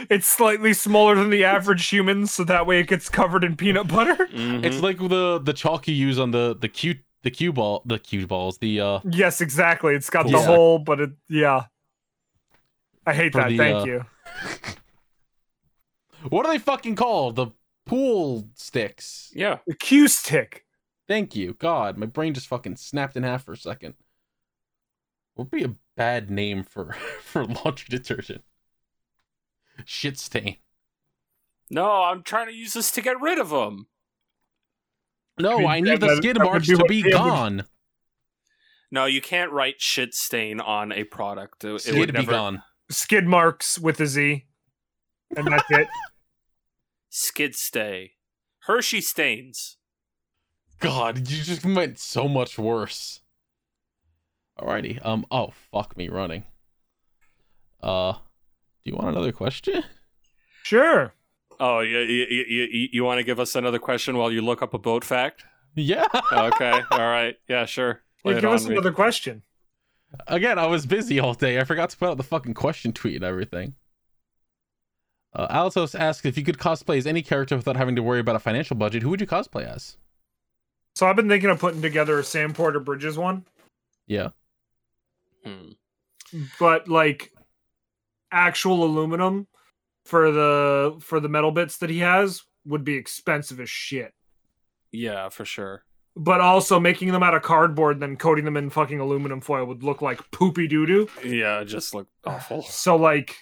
it's slightly smaller than the average human, so that way it gets covered in peanut butter. Mhm. It's like the the chalk you use on the the cue the cue ball the cue balls the uh Yes, exactly. It's got the Yeah. hole, but it yeah. I hate For that. the, Thank uh, you. *laughs* what are they fucking called the pool sticks. yeah. The Q stick. Thank you. God, my brain just fucking snapped in half for a second. What would be a bad name for *laughs* for laundry detergent? Shit stain. No, I'm trying to use this to get rid of them. No, mean, I yeah, need the that- skid marks be to be yeah, gone. No, you can't write shit stain on a product. It, it Skid would be never gone. Skid marks with a Z. And that's it. *laughs* skid stay. Hershey stains. God, you just went so much worse. Alrighty. Um. Oh, fuck me running. Uh, do you want another question? Sure. Oh, you you, you, you want to give us another question while you look up a boat fact? Yeah. *laughs* Okay, all right, yeah, sure. Lay Yeah, it give on us me. another question. Again, I was busy all day. I forgot to put out the fucking question tweet and everything. Uh, Alatos asks if you could cosplay as any character without having to worry about a financial budget. Who would you cosplay as? So I've been thinking of putting together a Sam Porter Bridges one, Yeah. Hmm. but like actual aluminum for the for the metal bits that he has would be expensive as shit. Yeah, for sure. But also making them out of cardboard, and then coating them in fucking aluminum foil would look like poopy doo doo. Yeah, it just look awful. So like,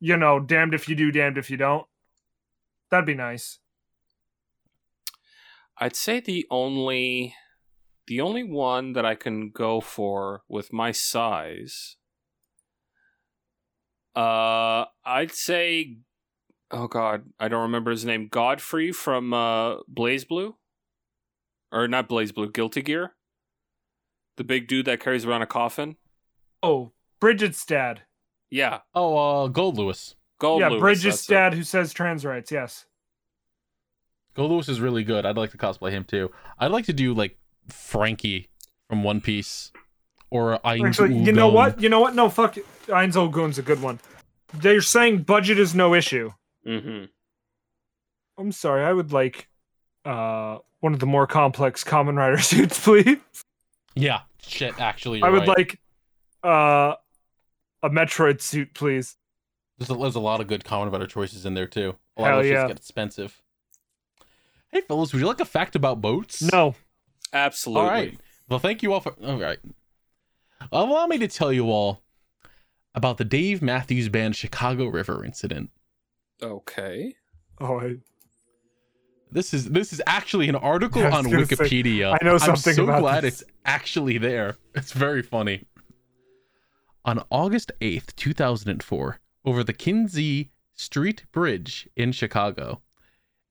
you know, damned if you do, damned if you don't. That'd be nice. I'd say the only the only one that I can go for with my size uh I'd say oh god, I don't remember his name. Godfrey from uh BlazBlue? Or not BlazBlue, Guilty Gear? The big dude that carries around a coffin? Oh, Bridget's dad. Yeah. Oh, uh, Goldlewis. Gold yeah, Lewis, Bridget's that's it. dad who says trans rights. Yes. Goldlewis is really good. I'd like to cosplay him too. I'd like to do like Franky from One Piece or Ainz Actually, you know what? You know what? No, fuck. it. Ainz Ogun's a good one. they're saying budget is no issue. Mm-hmm. I'm sorry, I would like uh one of the more complex Kamen Rider *laughs* suits, please. Yeah, shit. Actually, I you're would right. like uh a Metroid suit, please. There's a, there's a lot of good Kamen Rider choices in there too. A lot Hell of yeah. get expensive. Hey, fellas, would you like a fact about boats? No. Absolutely. All right. Well, thank you all for. All right. Allow me to tell you all about the Dave Matthews Band Chicago River incident. Okay. All right. This is this is actually an article I on gonna say, Wikipedia. I know something I'm so about glad this. it's actually there. It's very funny. On August 8th, 2004, over the Kinzie Street Bridge in Chicago,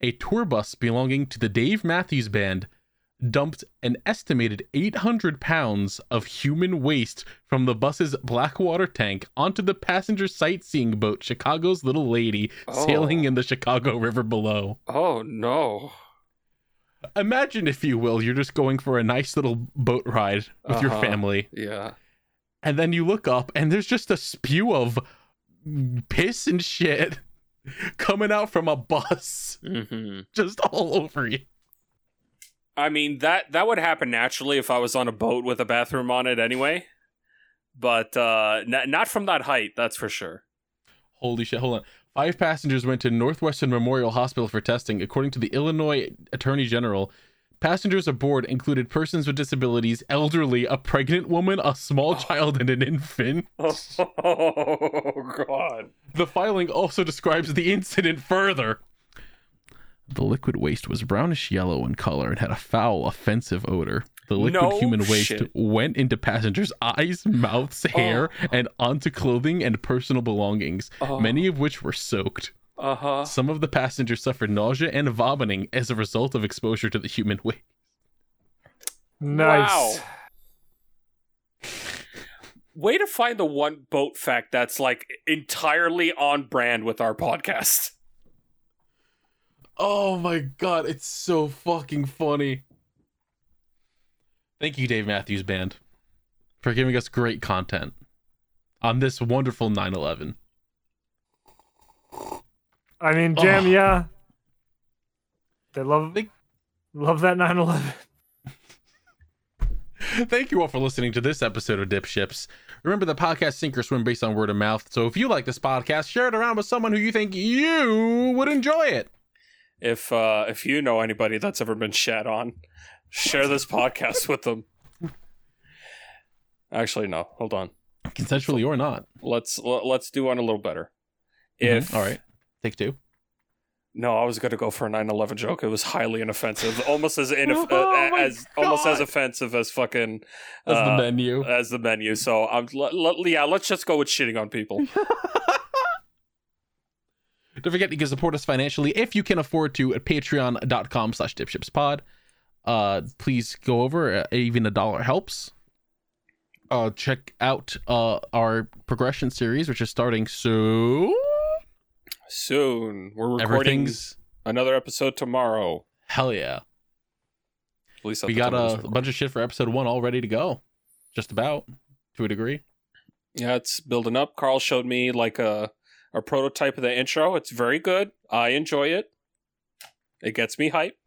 a tour bus belonging to the Dave Matthews Band dumped an estimated 800 pounds of human waste from the bus's Blackwater tank onto the passenger sightseeing boat Chicago's Little Lady sailing Oh. in the Chicago River below. Oh no. Imagine, if you will, you're just going for a nice little boat ride with your Uh-huh. family, Yeah. and then you look up and there's just a spew of piss and shit *laughs* coming out from a bus Mm-hmm. *laughs* just all over you. I mean that that would happen naturally if I was on a boat with a bathroom on it anyway. But uh n- not from that height, that's for sure. Holy shit, hold on. Five passengers went to Northwestern Memorial Hospital for testing, according to the Illinois Attorney General. Passengers aboard included persons with disabilities, elderly, a pregnant woman, a small oh. child, and an infant. *laughs* Oh god. The filing also describes the incident further. The liquid waste was brownish yellow in color and had a foul, offensive odor. The liquid No human waste shit. went into passengers' eyes, mouths, hair, oh. and onto clothing and personal belongings, Oh. many of which were soaked. Uh-huh. Some of the passengers suffered nausea and vomiting as a result of exposure to the human waste. nice. Wow. Way to find the one boat fact that's like entirely on brand with our podcast. Oh my god, it's so fucking funny. Thank you, Dave Matthews Band, for giving us great content on this wonderful 9 11. I mean, Jam, Oh. yeah. They love They- love that 911. *laughs* Thank you all for listening to this episode of Dip Ships. Remember, the podcast sink or swim based on word of mouth. So if you like this podcast, share it around with someone who you think you would enjoy it. If uh if you know anybody that's ever been shat on, share this podcast with them. Actually, no. Hold on. Consensually or not. Let's let's do one a little better. Mhm. If All right. Take two. No, I was gonna go for a 9/11 joke. It was highly inoffensive, almost as *laughs* inoff- Oh uh, my as almost as offensive as fucking As the uh, menu. as the menu. So I'm l- l- yeah. Let's just go with shitting on people. *laughs* Don't forget you can support us financially if you can afford to at patreon.com slash dipshipspod. Uh, please go over. Uh, even a dollar helps. Uh, check out uh, our progression series, which is starting soon. Soon we're recording another episode tomorrow. hell yeah. At least We got this a bunch of shit for episode one all ready to go. Just about to a degree. Yeah, it's building up. Carl showed me like a a prototype of the intro. It's very good. I enjoy it. It gets me hype.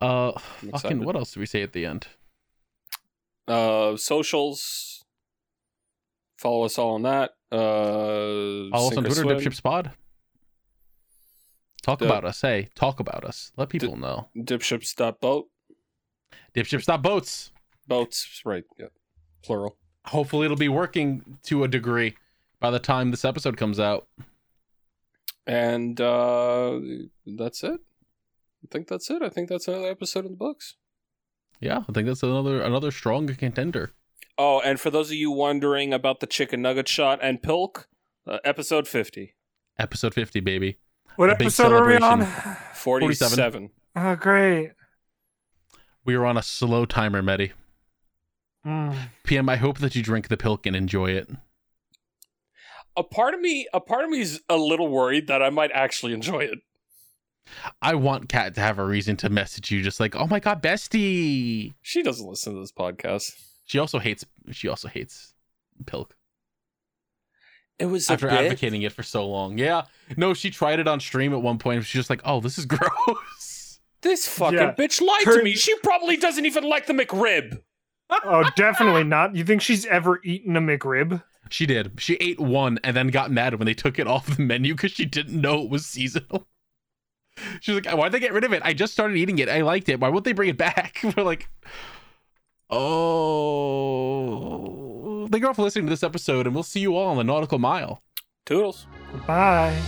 Uh, fucking, what else do we say at the end? Uh, socials. Follow us all on that. Uh, Follow us on Twitter, dipshipspod. Talk about us. Hey, talk about us. Let people know. Dipships.boat. Dipship.boats. Boats, right. Yeah. Plural. hopefully it'll be working to a degree by the time this episode comes out. And uh that's it. I think that's it. I think that's another episode in the books. Yeah, I think that's another another strong contender. Oh, and for those of you wondering about the chicken nugget shot and pilk, uh, episode 50. Episode 50, baby. What A episode are we on? 47. Oh, great. We are on a slow timer, Medi. Mm. PM, I hope that you drink the pilk and enjoy it. A part of me, a part of me is a little worried that I might actually enjoy it. I want Kat to have a reason to message you, just like, "Oh my god, bestie." She doesn't listen to this podcast. She also hates. She also hates pilk. It was a after bit. advocating it for so long. Yeah. No, she tried it on stream at one point. and She's just like, "Oh, this is *laughs* gross." This fucking Yeah. bitch lied Her- to me. She probably doesn't even like the McRib. *laughs* Oh, definitely not. You think she's ever eaten a McRib? She did. She ate one and then got mad when they took it off the menu because she didn't know it was seasonal. *laughs* She's like, "Why'd they get rid of it? I just started eating it. I liked it. Why won't they bring it back?" We're like, "Oh." Thank you all for listening to this episode, and we'll see you all on the Nautical Mile. Toodles. Bye.